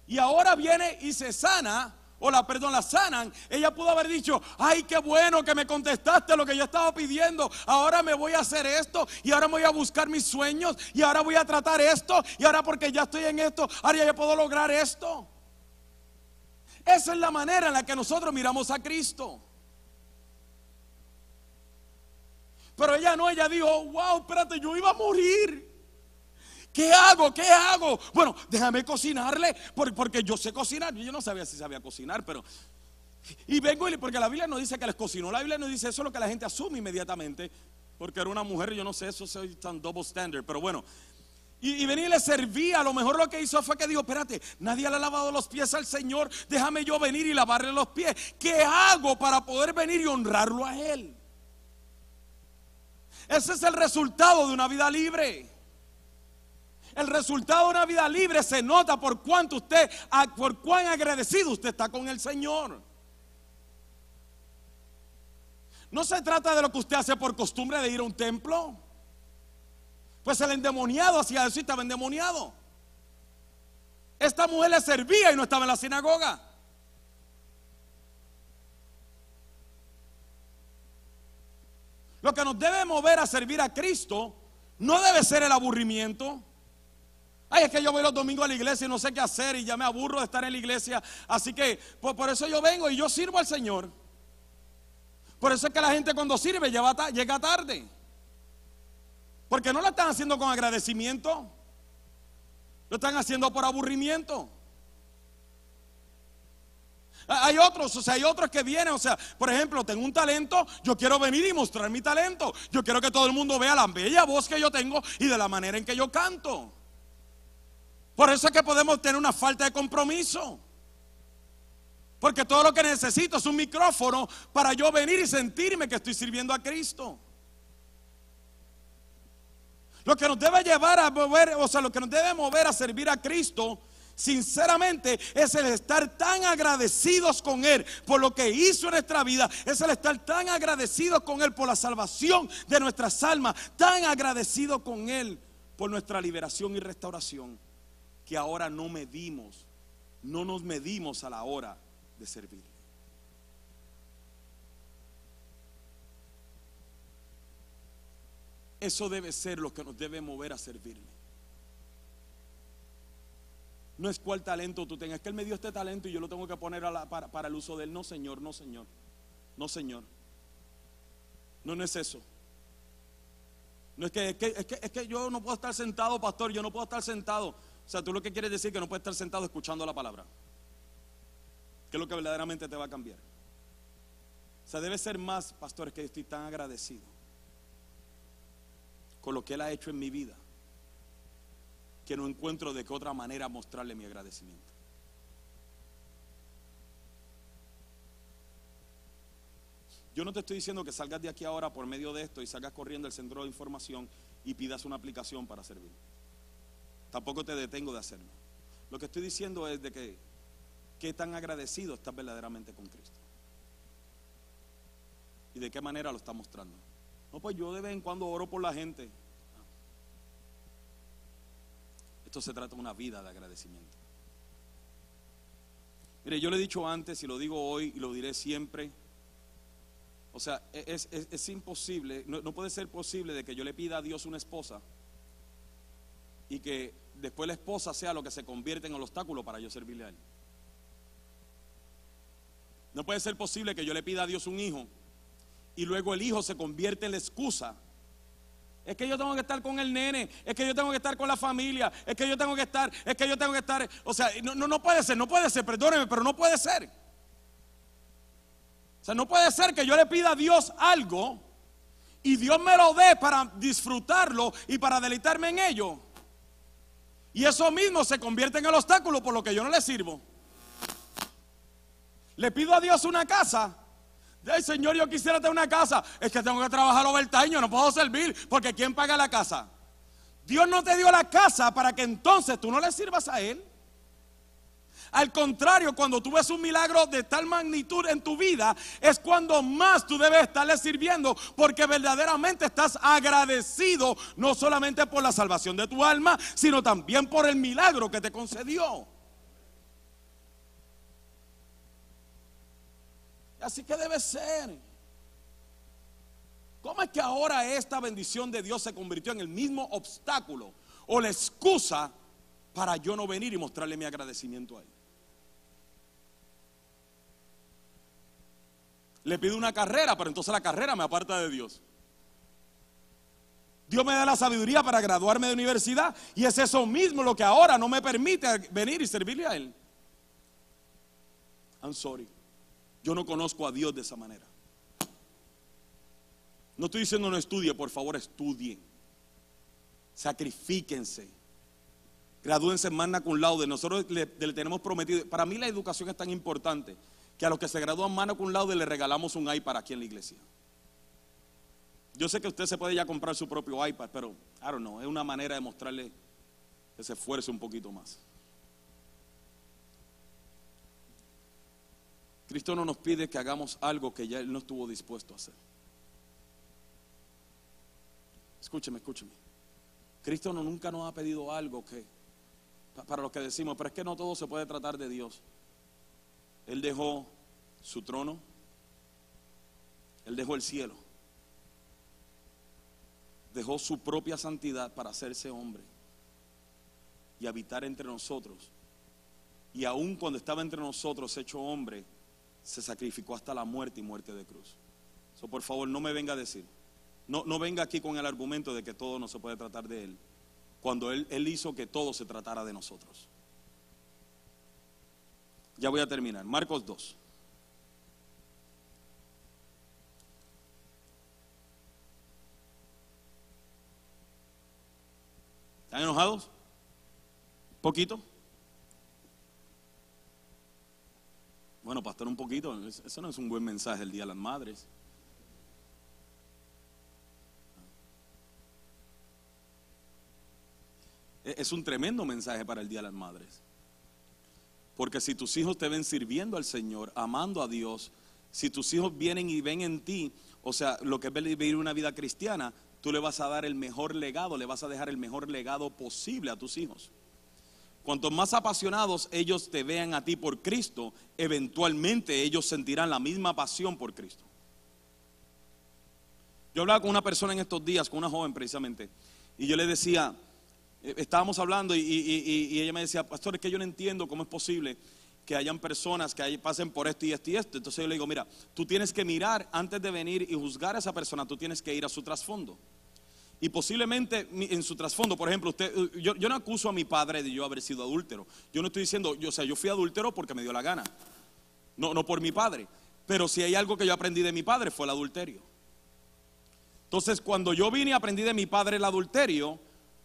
Y ahora viene y se sana o la, perdón, la sanan, ella pudo haber dicho, ay, qué bueno que me contestaste lo que yo estaba pidiendo, ahora me voy a hacer esto y ahora voy a buscar mis sueños y ahora voy a tratar esto y ahora porque ya estoy en esto, ahora ya puedo lograr esto. Esa es la manera en la que nosotros miramos a Cristo. Pero ella no, ella dijo, wow, espérate, yo iba a morir. ¿Qué hago? ¿Qué hago? Bueno, déjame cocinarle, porque yo sé cocinar. Yo no sabía si sabía cocinar, pero... Y vengo, porque la Biblia no dice que les cocinó, la Biblia no dice eso, es lo que la gente asume inmediatamente, porque era una mujer, yo no sé, eso es tan double standard, pero bueno. Y, y venía y le servía, a lo mejor lo que hizo fue que dijo, espérate, nadie le ha lavado los pies al Señor, déjame yo venir y lavarle los pies. ¿Qué hago para poder venir y honrarlo a Él? Ese es el resultado de una vida libre. El resultado de una vida libre se nota por cuánto usted, por cuán agradecido usted está con el Señor. No se trata de lo que usted hace por costumbre de ir a un templo. Pues el endemoniado hacía eso y estaba endemoniado. Esta mujer le servía y no estaba en la sinagoga. Lo que nos debe mover a servir a Cristo no debe ser el aburrimiento. Ay, es que yo voy los domingos a la iglesia y no sé qué hacer y ya me aburro de estar en la iglesia. Así que por, por eso yo vengo y yo sirvo al Señor. Por eso es que la gente cuando sirve llega tarde. Porque no lo están haciendo con agradecimiento. Lo están haciendo por aburrimiento. Hay otros, o sea, hay otros que vienen, o sea, por ejemplo, tengo un talento, yo quiero venir y mostrar mi talento. Yo quiero que todo el mundo vea la bella voz que yo tengo y de la manera en que yo canto. Por eso es que podemos tener una falta de compromiso. Porque todo lo que necesito es un micrófono para yo venir y sentirme que estoy sirviendo a Cristo. Lo que nos debe llevar a mover, o sea, lo que nos debe mover a servir a Cristo, sinceramente, es el estar tan agradecidos con Él por lo que hizo en nuestra vida, es el estar tan agradecidos con Él por la salvación de nuestras almas, tan agradecidos con Él por nuestra liberación y restauración que ahora no medimos, no nos medimos a la hora de servir. Eso debe ser lo que nos debe mover a servirle. No es cuál talento tú tengas, que Él me dio este talento y yo lo tengo que poner para, el uso de Él. No, Señor, no, Señor. No, Señor. No, no es eso. No es que, es que, es que, es que yo no puedo estar sentado, pastor, yo no puedo estar sentado. O sea, tú lo que quieres decir que no puedes estar sentado escuchando la palabra. Que es lo que verdaderamente te va a cambiar. O sea, debe ser más, pastor, que estoy tan agradecido con lo que Él ha hecho en mi vida, que no encuentro de qué otra manera mostrarle mi agradecimiento. Yo no te estoy diciendo que salgas de aquí ahora por medio de esto y salgas corriendo al centro de información y pidas una aplicación para servir. Tampoco te detengo de hacerlo. Lo que estoy diciendo es de que qué tan agradecido estás verdaderamente con Cristo. Y de qué manera lo estás mostrando. No, pues yo de vez en cuando oro por la gente. Esto se trata de una vida de agradecimiento. Mire, yo lo he dicho antes y lo digo hoy y lo diré siempre. O sea, e, es, es- es imposible, no, no puede ser posible de que yo le pida a Dios una esposa y que después la esposa sea lo que se convierte en el obstáculo para yo servirle a Él. No puede ser posible que yo le pida a Dios un hijo y luego el hijo se convierte en la excusa. Es que yo tengo que estar con el nene, es que yo tengo que estar con la familia, es que yo tengo que estar, es que yo tengo que estar. O sea, no, no, no puede ser, no puede ser, perdóneme, pero no puede ser. O sea, no puede ser que yo le pida a Dios algo y Dios me lo dé para disfrutarlo y para deleitarme en ello. Y eso mismo se convierte en el obstáculo por lo que yo no le sirvo. Le pido a Dios una casa. Ay, Señor, yo quisiera tener una casa. Es que tengo que trabajar overtime, yo no puedo servir porque ¿quién paga la casa? Dios no te dio la casa para que entonces tú no le sirvas a Él. Al contrario, cuando tú ves un milagro de tal magnitud en tu vida, es cuando más tú debes estarle sirviendo, porque verdaderamente estás agradecido no solamente por la salvación de tu alma, sino también por el milagro que te concedió. Así que debe ser. ¿Cómo es que ahora esta bendición de Dios se convirtió en el mismo obstáculo o la excusa para yo no venir y mostrarle mi agradecimiento a Él? Le pido una carrera, pero entonces la carrera me aparta de Dios. Dios me da la sabiduría para graduarme de universidad y es eso mismo lo que ahora no me permite venir y servirle a Él. I'm sorry. Yo no conozco a Dios de esa manera. No estoy diciendo no estudie, por favor estudien. Sacrifíquense. Gradúense en magna cum laude. Nosotros le tenemos prometido. Para mí la educación es tan importante que a los que se gradúan magna cum laude le regalamos un iPad aquí en la iglesia. Yo sé que usted se puede ya comprar su propio iPad, pero I don't know, es una manera de mostrarle que se esfuerce un poquito más. Cristo no nos pide que hagamos algo que ya Él no estuvo dispuesto a hacer. Escúcheme, escúcheme. Cristo no, nunca nos ha pedido algo que, pa- para los que decimos, pero es que no todo se puede tratar de Dios. Él dejó su trono, Él dejó el cielo, dejó su propia santidad para hacerse hombre y habitar entre nosotros. Y aun cuando estaba entre nosotros hecho hombre, se sacrificó hasta la muerte y muerte de cruz. So, por favor, no me venga a decir, no, no venga aquí con el argumento de que todo no se puede tratar de Él, cuando Él, él hizo que todo se tratara de nosotros. Ya voy a terminar. Marcos 2. ¿Están enojados? ¿Poquito? Bueno, pastor, un poquito. Es- Eso no es un buen mensaje el Día de las Madres. Es un tremendo mensaje para el Día de las Madres. Porque si tus hijos te ven sirviendo al Señor, amando a Dios, si tus hijos vienen y ven en ti, o sea, lo que es vivir una vida cristiana, tú le vas a dar el mejor legado, le vas a dejar el mejor legado posible a tus hijos. Cuanto más apasionados ellos te vean a ti por Cristo, eventualmente ellos sentirán la misma pasión por Cristo. Yo hablaba con una persona en estos días, con una joven precisamente, y yo le decía, estábamos hablando y, ella me decía, pastor, es que yo no entiendo cómo es posible que hayan personas que pasen por esto y esto y esto. Entonces yo le digo, mira, tú tienes que mirar antes de venir y juzgar a esa persona, tú tienes que ir a su trasfondo. Y posiblemente en su trasfondo, por ejemplo, usted, eh, yo, yo no acuso a mi padre de yo haber sido adúltero. Yo no estoy diciendo, yo, o sea, yo fui adúltero porque me dio la gana. No, no por mi padre. Pero si hay algo que yo aprendí de mi padre fue el adulterio. Entonces, cuando yo vine y aprendí de mi padre el adulterio,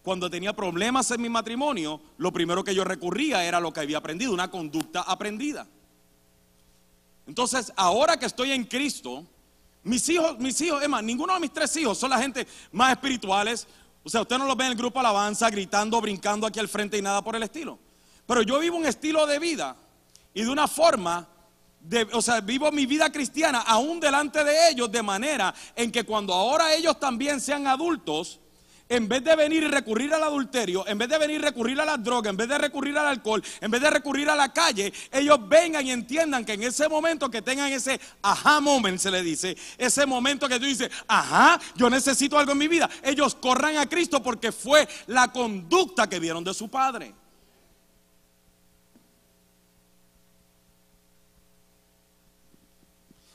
cuando tenía problemas en mi matrimonio, lo primero que yo recurría era lo que había aprendido, una conducta aprendida. Entonces, ahora que estoy en Cristo, mis hijos, mis hijos, es más, ninguno de mis tres hijos son la gente más espirituales. O sea, usted no los ve en el grupo alabanza, gritando, brincando aquí al frente y nada por el estilo. Pero yo vivo un estilo de vida y de una forma, de, o sea, vivo mi vida cristiana aún delante de ellos, de manera en que cuando ahora ellos también sean adultos, en vez de venir y recurrir al adulterio, en vez de venir y recurrir a las drogas, en vez de recurrir al alcohol, en vez de recurrir a la calle, ellos vengan y entiendan que en ese momento que tengan ese ajá moment, se le dice, ese momento que tú dices, ajá, yo necesito algo en mi vida, ellos corran a Cristo porque fue la conducta que vieron de su padre.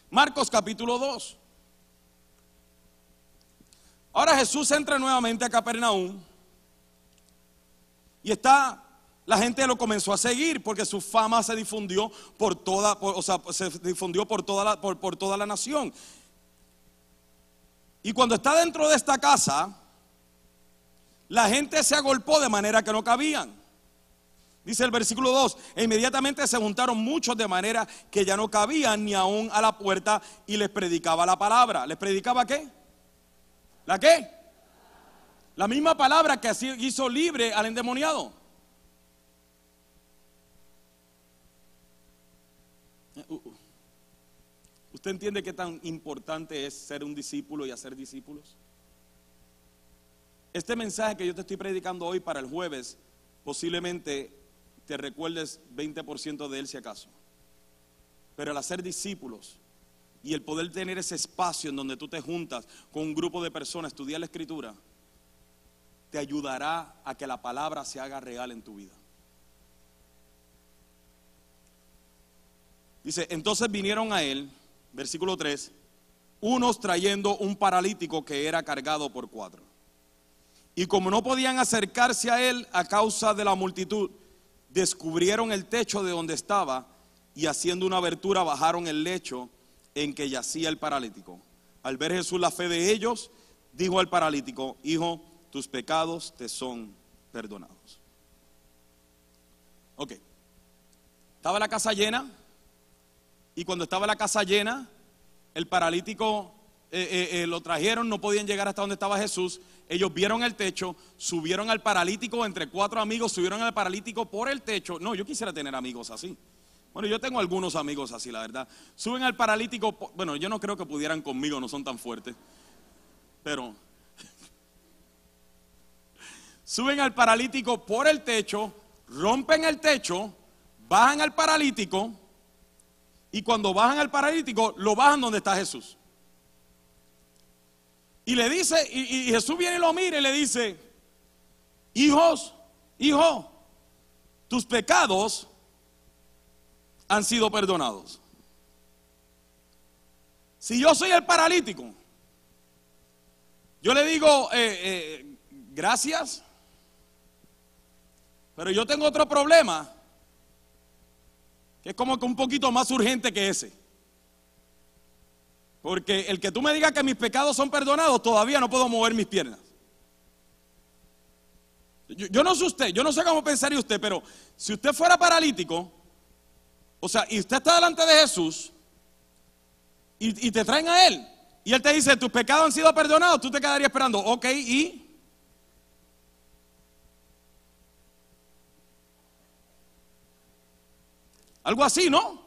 Marcos capítulo 2. Ahora Jesús entra nuevamente a Capernaum y está, la gente lo comenzó a seguir porque su fama se difundió por toda, o sea, se difundió por toda, la, por, por toda la nación. Y cuando está dentro de esta casa, la gente se agolpó de manera que no cabían. Dice el versículo 2, e inmediatamente se juntaron muchos de manera que ya no cabían ni aún a la puerta y les predicaba la palabra. ¿Les predicaba qué? ¿La qué? La misma palabra que hizo libre al endemoniado. Uh, uh. ¿Usted entiende qué tan importante es ser un discípulo y hacer discípulos? Este mensaje que yo te estoy predicando hoy para el jueves, posiblemente te recuerdes 20% de él si acaso. Pero al hacer discípulos, y el poder tener ese espacio en donde tú te juntas con un grupo de personas, estudiar la escritura, te ayudará a que la palabra se haga real en tu vida. Dice, entonces vinieron a él, versículo 3, unos trayendo un paralítico que era cargado por cuatro. Y como no podían acercarse a él a causa de la multitud, descubrieron el techo de donde estaba y haciendo una abertura bajaron el lecho en que yacía el paralítico. Al ver Jesús la fe de ellos, dijo al paralítico, hijo, tus pecados te son perdonados. Ok, estaba la casa llena y cuando estaba la casa llena, el paralítico eh, eh, eh, lo trajeron, no podían llegar hasta donde estaba Jesús. Ellos vieron el techo, subieron al paralítico, entre cuatro amigos subieron al paralítico por el techo. No, yo quisiera tener amigos así. Bueno, yo tengo algunos amigos así, la verdad. Suben al paralítico, bueno, yo no creo que pudieran conmigo, no son tan fuertes. Pero suben al paralítico por el techo, rompen el techo, bajan al paralítico y cuando bajan al paralítico, lo bajan donde está Jesús. Y le dice, y, Jesús viene y lo mira y le dice, hijos, hijo, tus pecados han sido perdonados. Si yo soy el paralítico, yo le digo, eh, eh, gracias, pero yo tengo otro problema, que es como que un poquito más urgente que ese. Porque el que tú me digas que mis pecados son perdonados, todavía no puedo mover mis piernas. Yo, yo, no sé usted, yo no sé cómo pensaría usted, pero si usted fuera paralítico, o sea, y usted está delante de Jesús y, te traen a Él. Y Él te dice, tus pecados han sido perdonados. Tú te quedarías esperando, ok, y... Algo así, ¿no?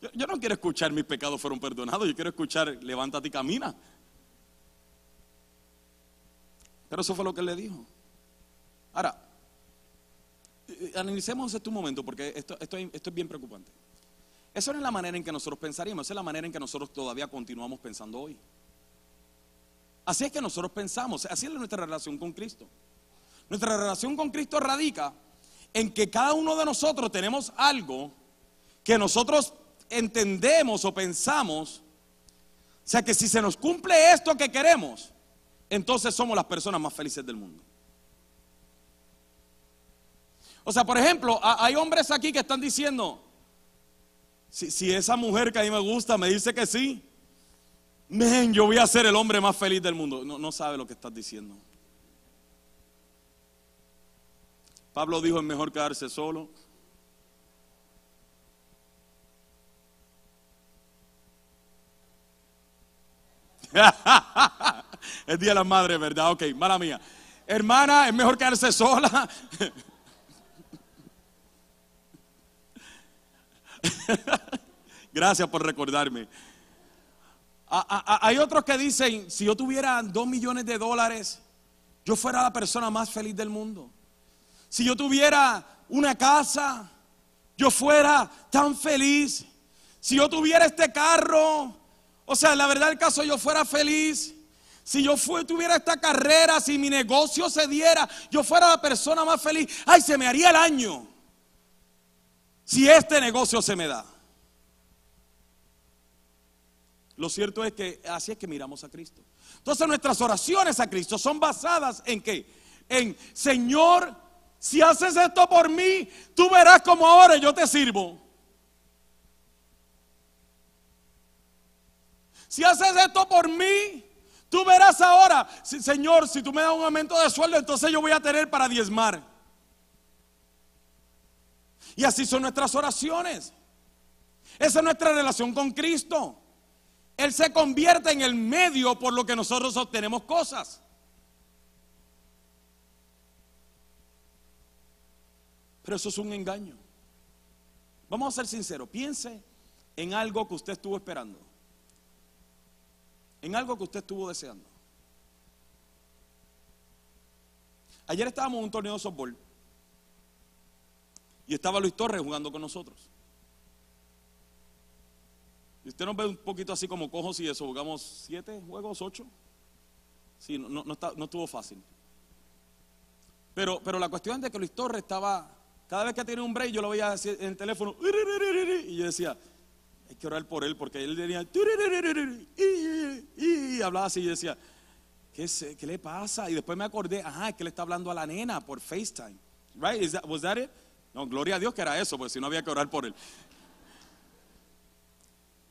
Yo, yo, no quiero escuchar mis pecados fueron perdonados, yo quiero escuchar levántate y camina. Pero eso fue lo que él le dijo. Ahora, analicemos este momento porque esto, esto, esto es bien preocupante. Esa no es la manera en que nosotros pensaríamos, esa es la manera en que nosotros todavía continuamos pensando hoy. Así es que nosotros pensamos, así es nuestra relación con Cristo. Nuestra relación con Cristo radica en que cada uno de nosotros tenemos algo que nosotros entendemos o pensamos, o sea que si se nos cumple esto que queremos, entonces somos las personas más felices del mundo. O sea, por ejemplo, hay hombres aquí que están diciendo, si, esa mujer que a mí me gusta me dice que sí, men, yo voy a ser el hombre más feliz del mundo. No, no sabe lo que estás diciendo. Pablo dijo, es mejor quedarse solo. es día de la madre, ¿verdad? Ok, mala mía. Hermana, es mejor quedarse sola. Gracias por recordarme. hay otros que dicen, si yo tuviera dos millones de dólares, yo fuera la persona más feliz del mundo. Si yo tuviera una casa, yo fuera tan feliz. Si yo tuviera este carro, o sea, la verdad el caso yo fuera feliz. Si yo tuviera esta carrera, si mi negocio se diera, yo fuera la persona más feliz. Ay, se me haría el año. Si este negocio se me da. Lo cierto es que así es que miramos a Cristo. Entonces nuestras oraciones a Cristo son basadas en qué? En, Señor, si haces esto por mí, tú verás como ahora yo te sirvo. Si haces esto por mí, tú verás ahora, Señor, si tú me das un aumento de sueldo, entonces yo voy a tener para diezmar. Y así son nuestras oraciones. Esa es nuestra relación con Cristo. Él se convierte en el medio por lo que nosotros obtenemos cosas. Pero eso es un engaño. Vamos a ser sinceros. Piense en algo que usted estuvo esperando. En algo que usted estuvo deseando. Ayer estábamos en un torneo de softball. Y estaba Luis Torres jugando con nosotros. Y usted nos ve un poquito así como cojos y eso, jugamos siete juegos, ocho. Sí, no, no, no estuvo fácil. Pero, pero la cuestión es de que Luis Torres estaba, cada vez que tenía un break, yo lo veía en el teléfono, y yo decía, hay que orar por él, porque él tenía, y hablaba así, y decía, ¿qué, ¿qué le pasa? Y después me acordé, ajá, es que le está hablando a la nena por FaceTime. Right? Was that it? No, gloria a Dios que era eso, porque si no había que orar por él.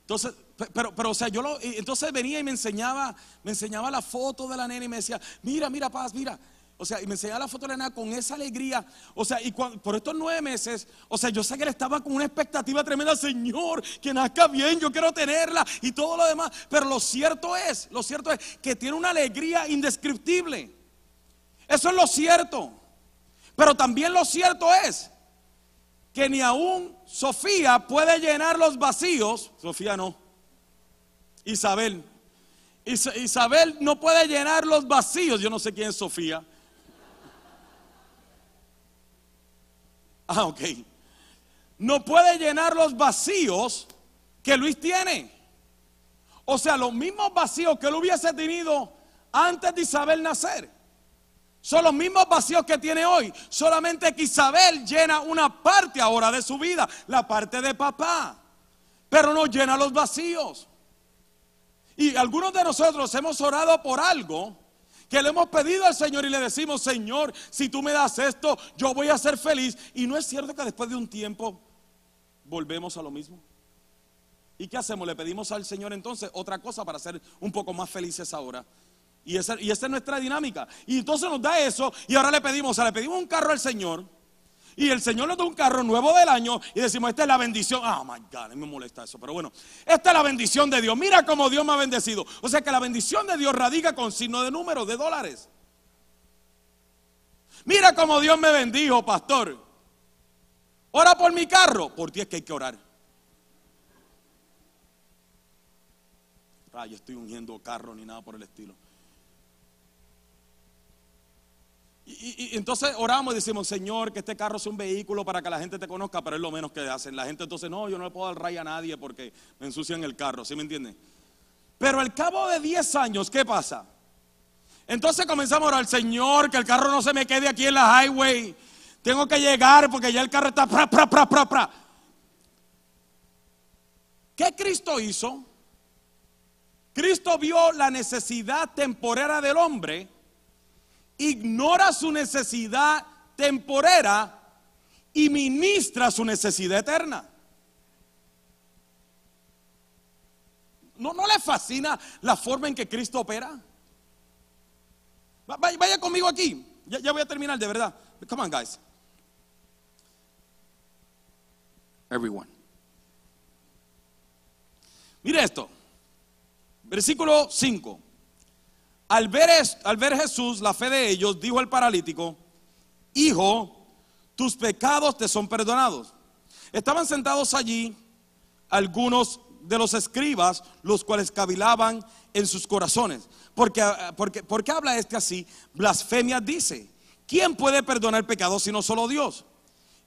Entonces, pero, pero, o sea, yo lo, entonces venía y me enseñaba, me enseñaba la foto de la nena y me decía, mira, mira, paz, mira. O sea, y me enseñaba la foto de la nena con esa alegría. O sea, y por estos nueve meses, o sea, yo sé que él estaba con una expectativa tremenda, Señor, que nazca bien, yo quiero tenerla y todo lo demás. Pero lo cierto es, lo cierto es que tiene una alegría indescriptible. Eso es lo cierto. Pero también lo cierto es que ni aún Sofía puede llenar los vacíos. Sofía no. Isabel. Isabel no puede llenar los vacíos. Yo no sé quién es Sofía. Ah, ok. No puede llenar los vacíos que Luis tiene. O sea, los mismos vacíos que él hubiese tenido antes de Isabel nacer. Son los mismos vacíos que tiene hoy. Solamente que Isabel llena una parte ahora de su vida, la parte de papá. Pero no llena los vacíos. Y algunos de nosotros hemos orado por algo que le hemos pedido al Señor y le decimos, Señor, si tú me das esto, yo voy a ser feliz. Y no es cierto que después de un tiempo volvemos a lo mismo. ¿Y qué hacemos? Le pedimos al Señor entonces otra cosa para ser un poco más felices ahora. Y esa, y esa es nuestra dinámica. Y entonces nos da eso y ahora le pedimos, o sea, le pedimos un carro al Señor. Y el Señor nos da un carro nuevo del año y decimos, esta es la bendición. Oh my God, me molesta eso. Pero bueno, esta es la bendición de Dios. Mira cómo Dios me ha bendecido. O sea que la bendición de Dios radica con signo de números, de dólares. Mira cómo Dios me bendijo, pastor. Ora por mi carro. Por ti es que hay que orar. Ah, yo estoy ungiendo carro ni nada por el estilo. Y, entonces oramos y decimos, Señor, que este carro sea un vehículo para que la gente te conozca, pero es lo menos que hacen. La gente entonces, no, yo no le puedo dar raya a nadie porque me ensucian el carro, ¿sí me entienden? Pero al cabo de 10 años, ¿qué pasa? Entonces comenzamos a orar, Señor, que el carro no se me quede aquí en la highway. Tengo que llegar porque ya el carro está pra. ¿Qué Cristo hizo? Cristo vio la necesidad temporera del hombre ignora su necesidad temporera y ministra su necesidad eterna. ¿No, no le fascina la forma en que Cristo opera? Vaya, conmigo aquí. Ya, ya, voy a terminar, de verdad. Come on, guys. Everyone. Mire esto. Versículo 5. Al ver, Jesús la fe de ellos, dijo el paralítico, Hijo, tus pecados te son perdonados. Estaban sentados allí algunos de los escribas, los cuales cavilaban en sus corazones. Porque, porque, porque habla este así, blasfemia dice, ¿quién puede perdonar pecados sino solo Dios?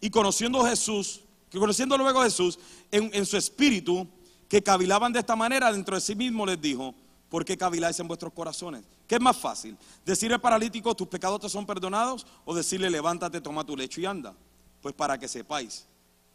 Y conociendo Jesús, que conociendo luego Jesús en, en su espíritu, que cavilaban de esta manera dentro de sí mismo, les dijo, ¿por qué caviláis en vuestros corazones? ¿Qué es más fácil? ¿Decirle al paralítico, tus pecados te son perdonados? ¿O decirle, levántate, toma tu lecho y anda? Pues para que sepáis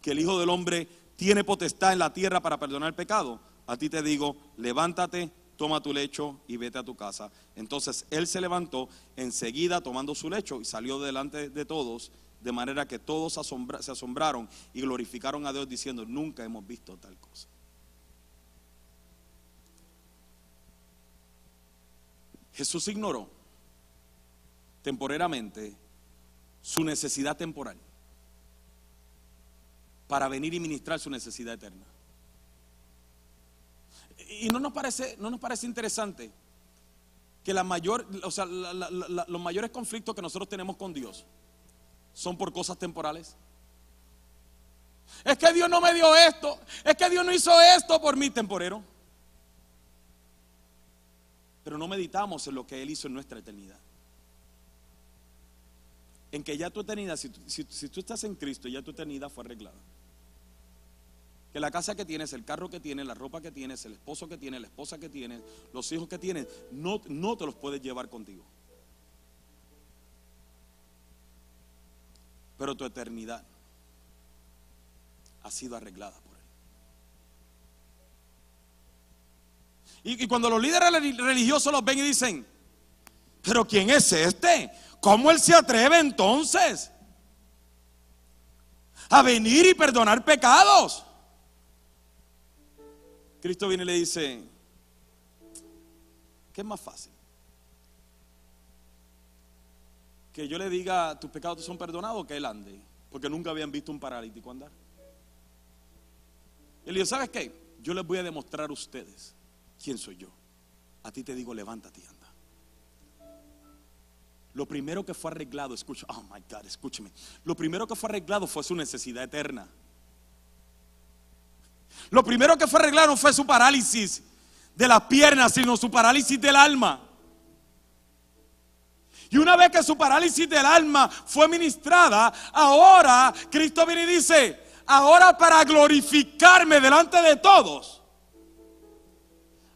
que el Hijo del Hombre tiene potestad en la tierra para perdonar el pecado, a ti te digo, levántate, toma tu lecho y vete a tu casa. Entonces él se levantó enseguida tomando su lecho y salió delante de todos, de manera que todos se asombraron y glorificaron a Dios diciendo, nunca hemos visto tal cosa. Jesús ignoró temporalmente su necesidad temporal para venir y ministrar su necesidad eterna. Y no nos parece, no nos parece interesante que la mayor, los mayores conflictos que nosotros tenemos con Dios son por cosas temporales. Es que Dios no me dio esto, es que Dios no hizo esto por mí, temporero. Pero no meditamos en lo que Él hizo en nuestra eternidad. En que ya tu eternidad, si, si tú estás en Cristo, ya tu eternidad fue arreglada. Que la casa que tienes, el carro que tienes, la ropa que tienes, el esposo que tienes, la esposa que tienes, los hijos que tienes, no, no te los puedes llevar contigo. Pero tu eternidad ha sido arreglada por Él. Y, cuando los líderes religiosos los ven y dicen, pero ¿quién es este? ¿Cómo Él se atreve entonces a venir y perdonar pecados? Cristo viene y le dice, ¿qué es más fácil? Que yo le diga, tus pecados son perdonados, que él ande, porque nunca habían visto un paralítico andar. Él dijo, ¿sabes qué? Yo les voy a demostrar a ustedes quién soy yo. A ti te digo, levántate y anda. Lo primero que fue arreglado, escucha, oh my God, escúcheme. Lo primero que fue arreglado fue su necesidad eterna. Lo primero que fue arreglado fue su parálisis de las piernas, sino su parálisis del alma. Y una vez que su parálisis del alma fue ministrada, ahora Cristo viene y dice, ahora para glorificarme delante de todos,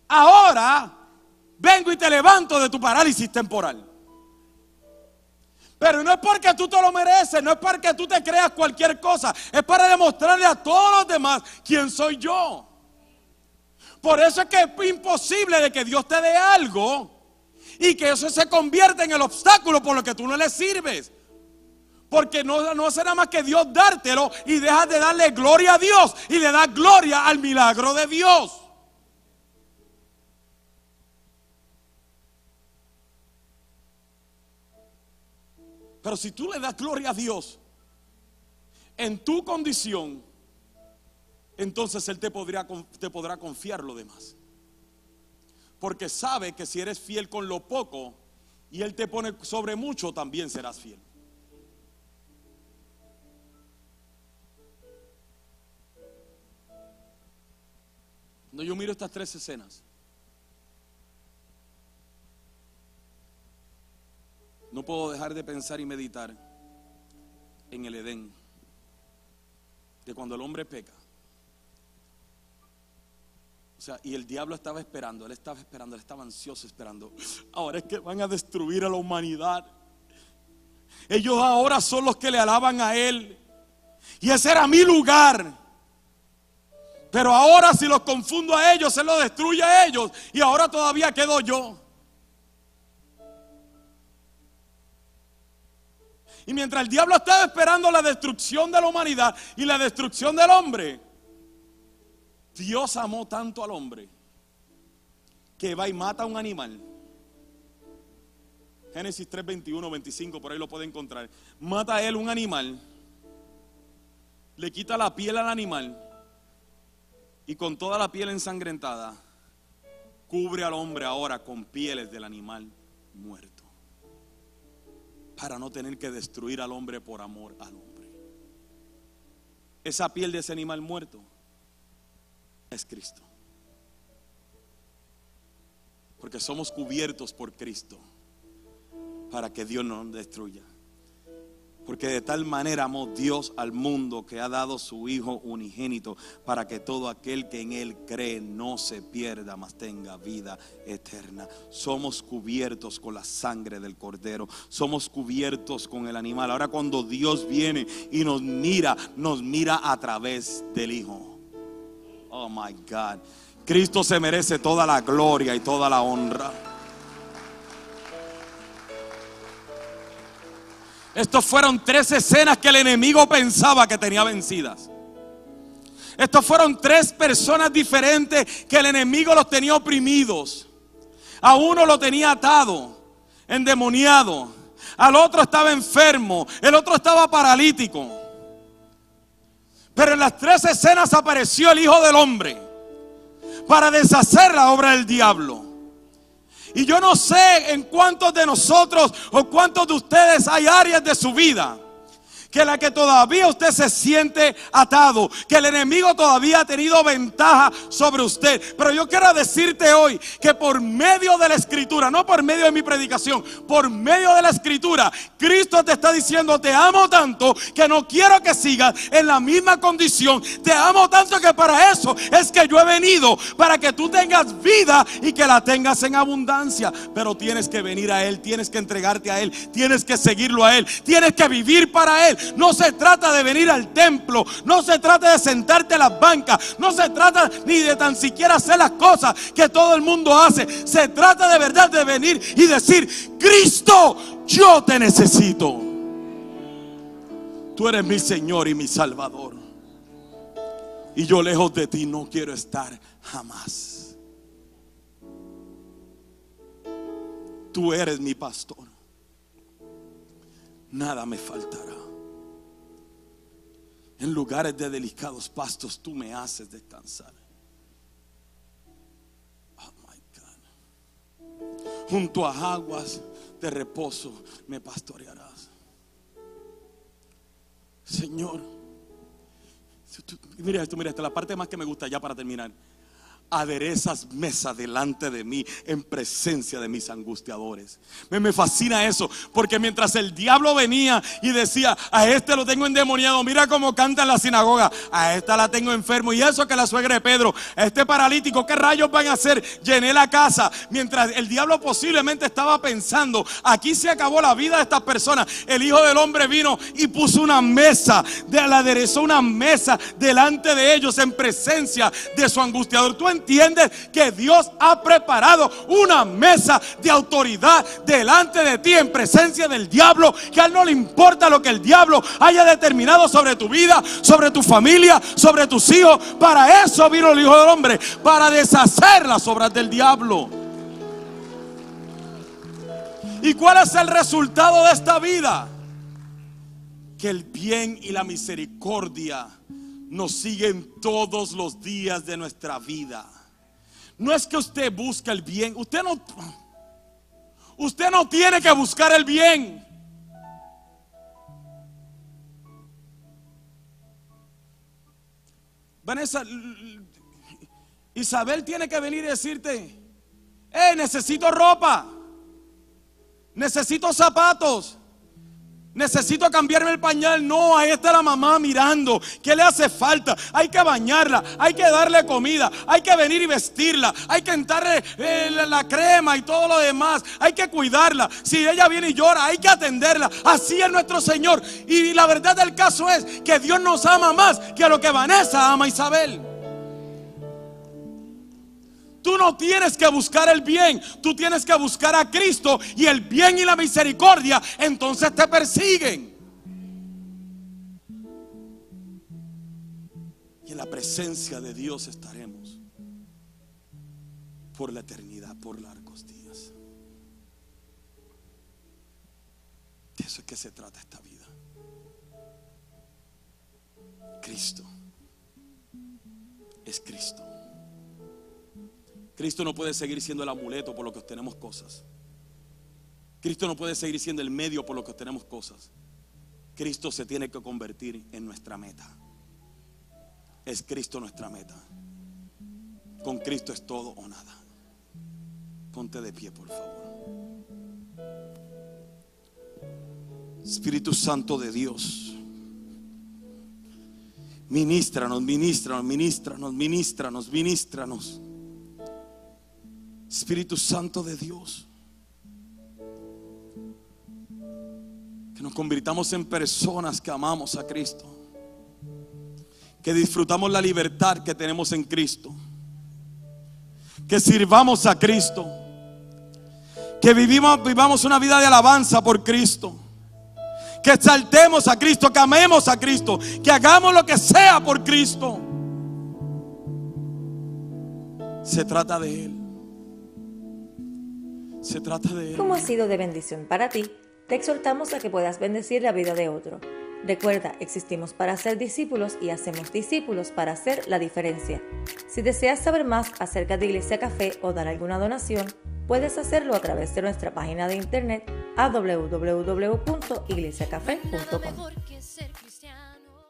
ahora vengo y te levanto de tu parálisis temporal. Pero no es porque tú te lo mereces, no es porque tú te creas cualquier cosa, es para demostrarle a todos los demás quién soy yo. Por eso es que es imposible de que Dios te dé algo y que eso se convierta en el obstáculo por lo que tú no le sirves. Porque no, no nada más que Dios dártelo y dejas de darle gloria a Dios y le das gloria al milagro de Dios. Pero si tú le das gloria a Dios en tu condición, entonces Él te, podrá, te podrá confiar lo demás. Porque sabe que si eres fiel con lo poco y Él te pone sobre mucho, también serás fiel. Cuando yo miro estas tres escenas, No puedo dejar de pensar y meditar en el Edén, de cuando el hombre peca. O sea, y el diablo estaba esperando, él estaba esperando, él estaba ansioso esperando. Ahora es que van a destruir a la humanidad. Ellos ahora son los que le alaban a él. Y ese era mi lugar. Pero ahora si los confundo a ellos, él lo destruye a ellos. Y ahora todavía quedo yo. Y mientras el diablo estaba esperando la destrucción de la humanidad y la destrucción del hombre, Dios amó tanto al hombre que va y mata a un animal. Génesis 3, 21, 25, por ahí lo puede encontrar. Mata a él un animal, le quita la piel al animal y con toda la piel ensangrentada, cubre al hombre ahora con pieles del animal muerto para no tener que destruir al hombre por amor al hombre. Esa piel de ese animal muerto es Cristo. Porque somos cubiertos por Cristo para que Dios no nos destruya. Porque de tal manera amó Dios al mundo que ha dado su Hijo unigénito para que todo aquel que en Él cree no se pierda, mas tenga vida eterna. Somos cubiertos con la sangre del Cordero. Somos cubiertos con el animal. Ahora cuando Dios viene y nos mira, nos mira a través del Hijo. Oh my God. Cristo se merece toda la gloria y toda la honra. Estos fueron tres escenas que el enemigo pensaba que tenía vencidas. Estos fueron tres personas diferentes que el enemigo los tenía oprimidos. A uno lo tenía atado, endemoniado. Al otro estaba enfermo. El otro estaba paralítico. Pero en las tres escenas apareció el Hijo del Hombre para deshacer la obra del diablo. Y yo no sé en cuántos de nosotros o cuántos de ustedes hay áreas de su vida que la que todavía usted se siente atado, que el enemigo todavía ha tenido ventaja sobre usted. Pero yo quiero decirte hoy que por medio de la escritura, no por medio de mi predicación, por medio de la escritura, Cristo te está diciendo, te amo tanto que no quiero que sigas en la misma condición. Te amo tanto que para eso es que yo he venido, para que tú tengas vida y que la tengas en abundancia. Pero tienes que venir a Él, tienes que entregarte a Él, tienes que seguirlo a Él, tienes que vivir para Él. No se trata de venir al templo, no se trata de sentarte en las bancas, no se trata ni de tan siquiera hacer las cosas que todo el mundo hace. Se trata de verdad de venir y decir, Cristo, yo te necesito. Tú eres mi Señor y mi Salvador. Y yo lejos de ti no quiero estar jamás. Tú eres mi pastor. Nada me faltará. En lugares de delicados pastos tú me haces descansar. Oh my God. Junto a aguas de reposo me pastorearás. Señor, mira esto, mira esto, la parte más que me gusta ya para terminar aderezas mesa delante de mí en presencia de mis angustiadores. Me, me, fascina eso, porque mientras el diablo venía y decía, a este lo tengo endemoniado, mira cómo canta en la sinagoga, a esta la tengo enfermo, y eso que la suegra de Pedro, a este paralítico, ¿qué rayos van a hacer? Llené la casa, mientras el diablo posiblemente estaba pensando, aquí se acabó la vida de estas personas, el Hijo del Hombre vino y puso una mesa, de, aderezó una mesa delante de ellos en presencia de su angustiador. ¿Tú que Dios ha preparado una mesa de autoridad delante de ti en presencia del diablo, que a él no le importa lo que el diablo haya determinado sobre tu vida, sobre tu familia, sobre tus hijos. Para eso vino el Hijo del Hombre, para deshacer las obras del diablo. ¿Y cuál es el resultado de esta vida? Que el bien y la misericordia nos siguen todos los días de nuestra vida. No es que usted busque el bien, usted no usted no tiene que buscar el bien. Vanessa Isabel tiene que venir y decirte, "Eh, necesito ropa. Necesito zapatos." Necesito cambiarme el pañal. No, ahí está la mamá mirando. ¿Qué le hace falta? Hay que bañarla, hay que darle comida, hay que venir y vestirla, hay que entrarle eh, la crema y todo lo demás. Hay que cuidarla. Si ella viene y llora, hay que atenderla. Así es nuestro Señor. Y la verdad del caso es que Dios nos ama más que lo que Vanessa ama a Isabel. Tú no tienes que buscar el bien, tú tienes que buscar a Cristo y el bien y la misericordia, entonces te persiguen. Y en la presencia de Dios estaremos por la eternidad, por largos días. De eso es que se trata esta vida. Cristo es Cristo. Cristo no puede seguir siendo el amuleto por lo que obtenemos cosas. Cristo no puede seguir siendo el medio por lo que obtenemos cosas. Cristo se tiene que convertir en nuestra meta. Es Cristo nuestra meta. Con Cristo es todo o nada. Ponte de pie, por favor. Espíritu Santo de Dios. Ministranos, ministranos, ministranos, ministranos, ministranos. Espíritu Santo de Dios. Que nos convirtamos en personas que amamos a Cristo. Que disfrutamos la libertad que tenemos en Cristo. Que sirvamos a Cristo. Que vivimos, vivamos una vida de alabanza por Cristo que exaltemos a Cristo, que amemos a Cristo, que hagamos lo que sea por Cristo. Se trata de Él. Se trata de. Como ha sido de bendición para ti, te exhortamos a que puedas bendecir la vida de otro. Recuerda, existimos para ser discípulos y hacemos discípulos para hacer la diferencia. Si deseas saber más acerca de Iglesia Café o dar alguna donación, puedes hacerlo a través de nuestra página de internet a www.iglesiacafé.com.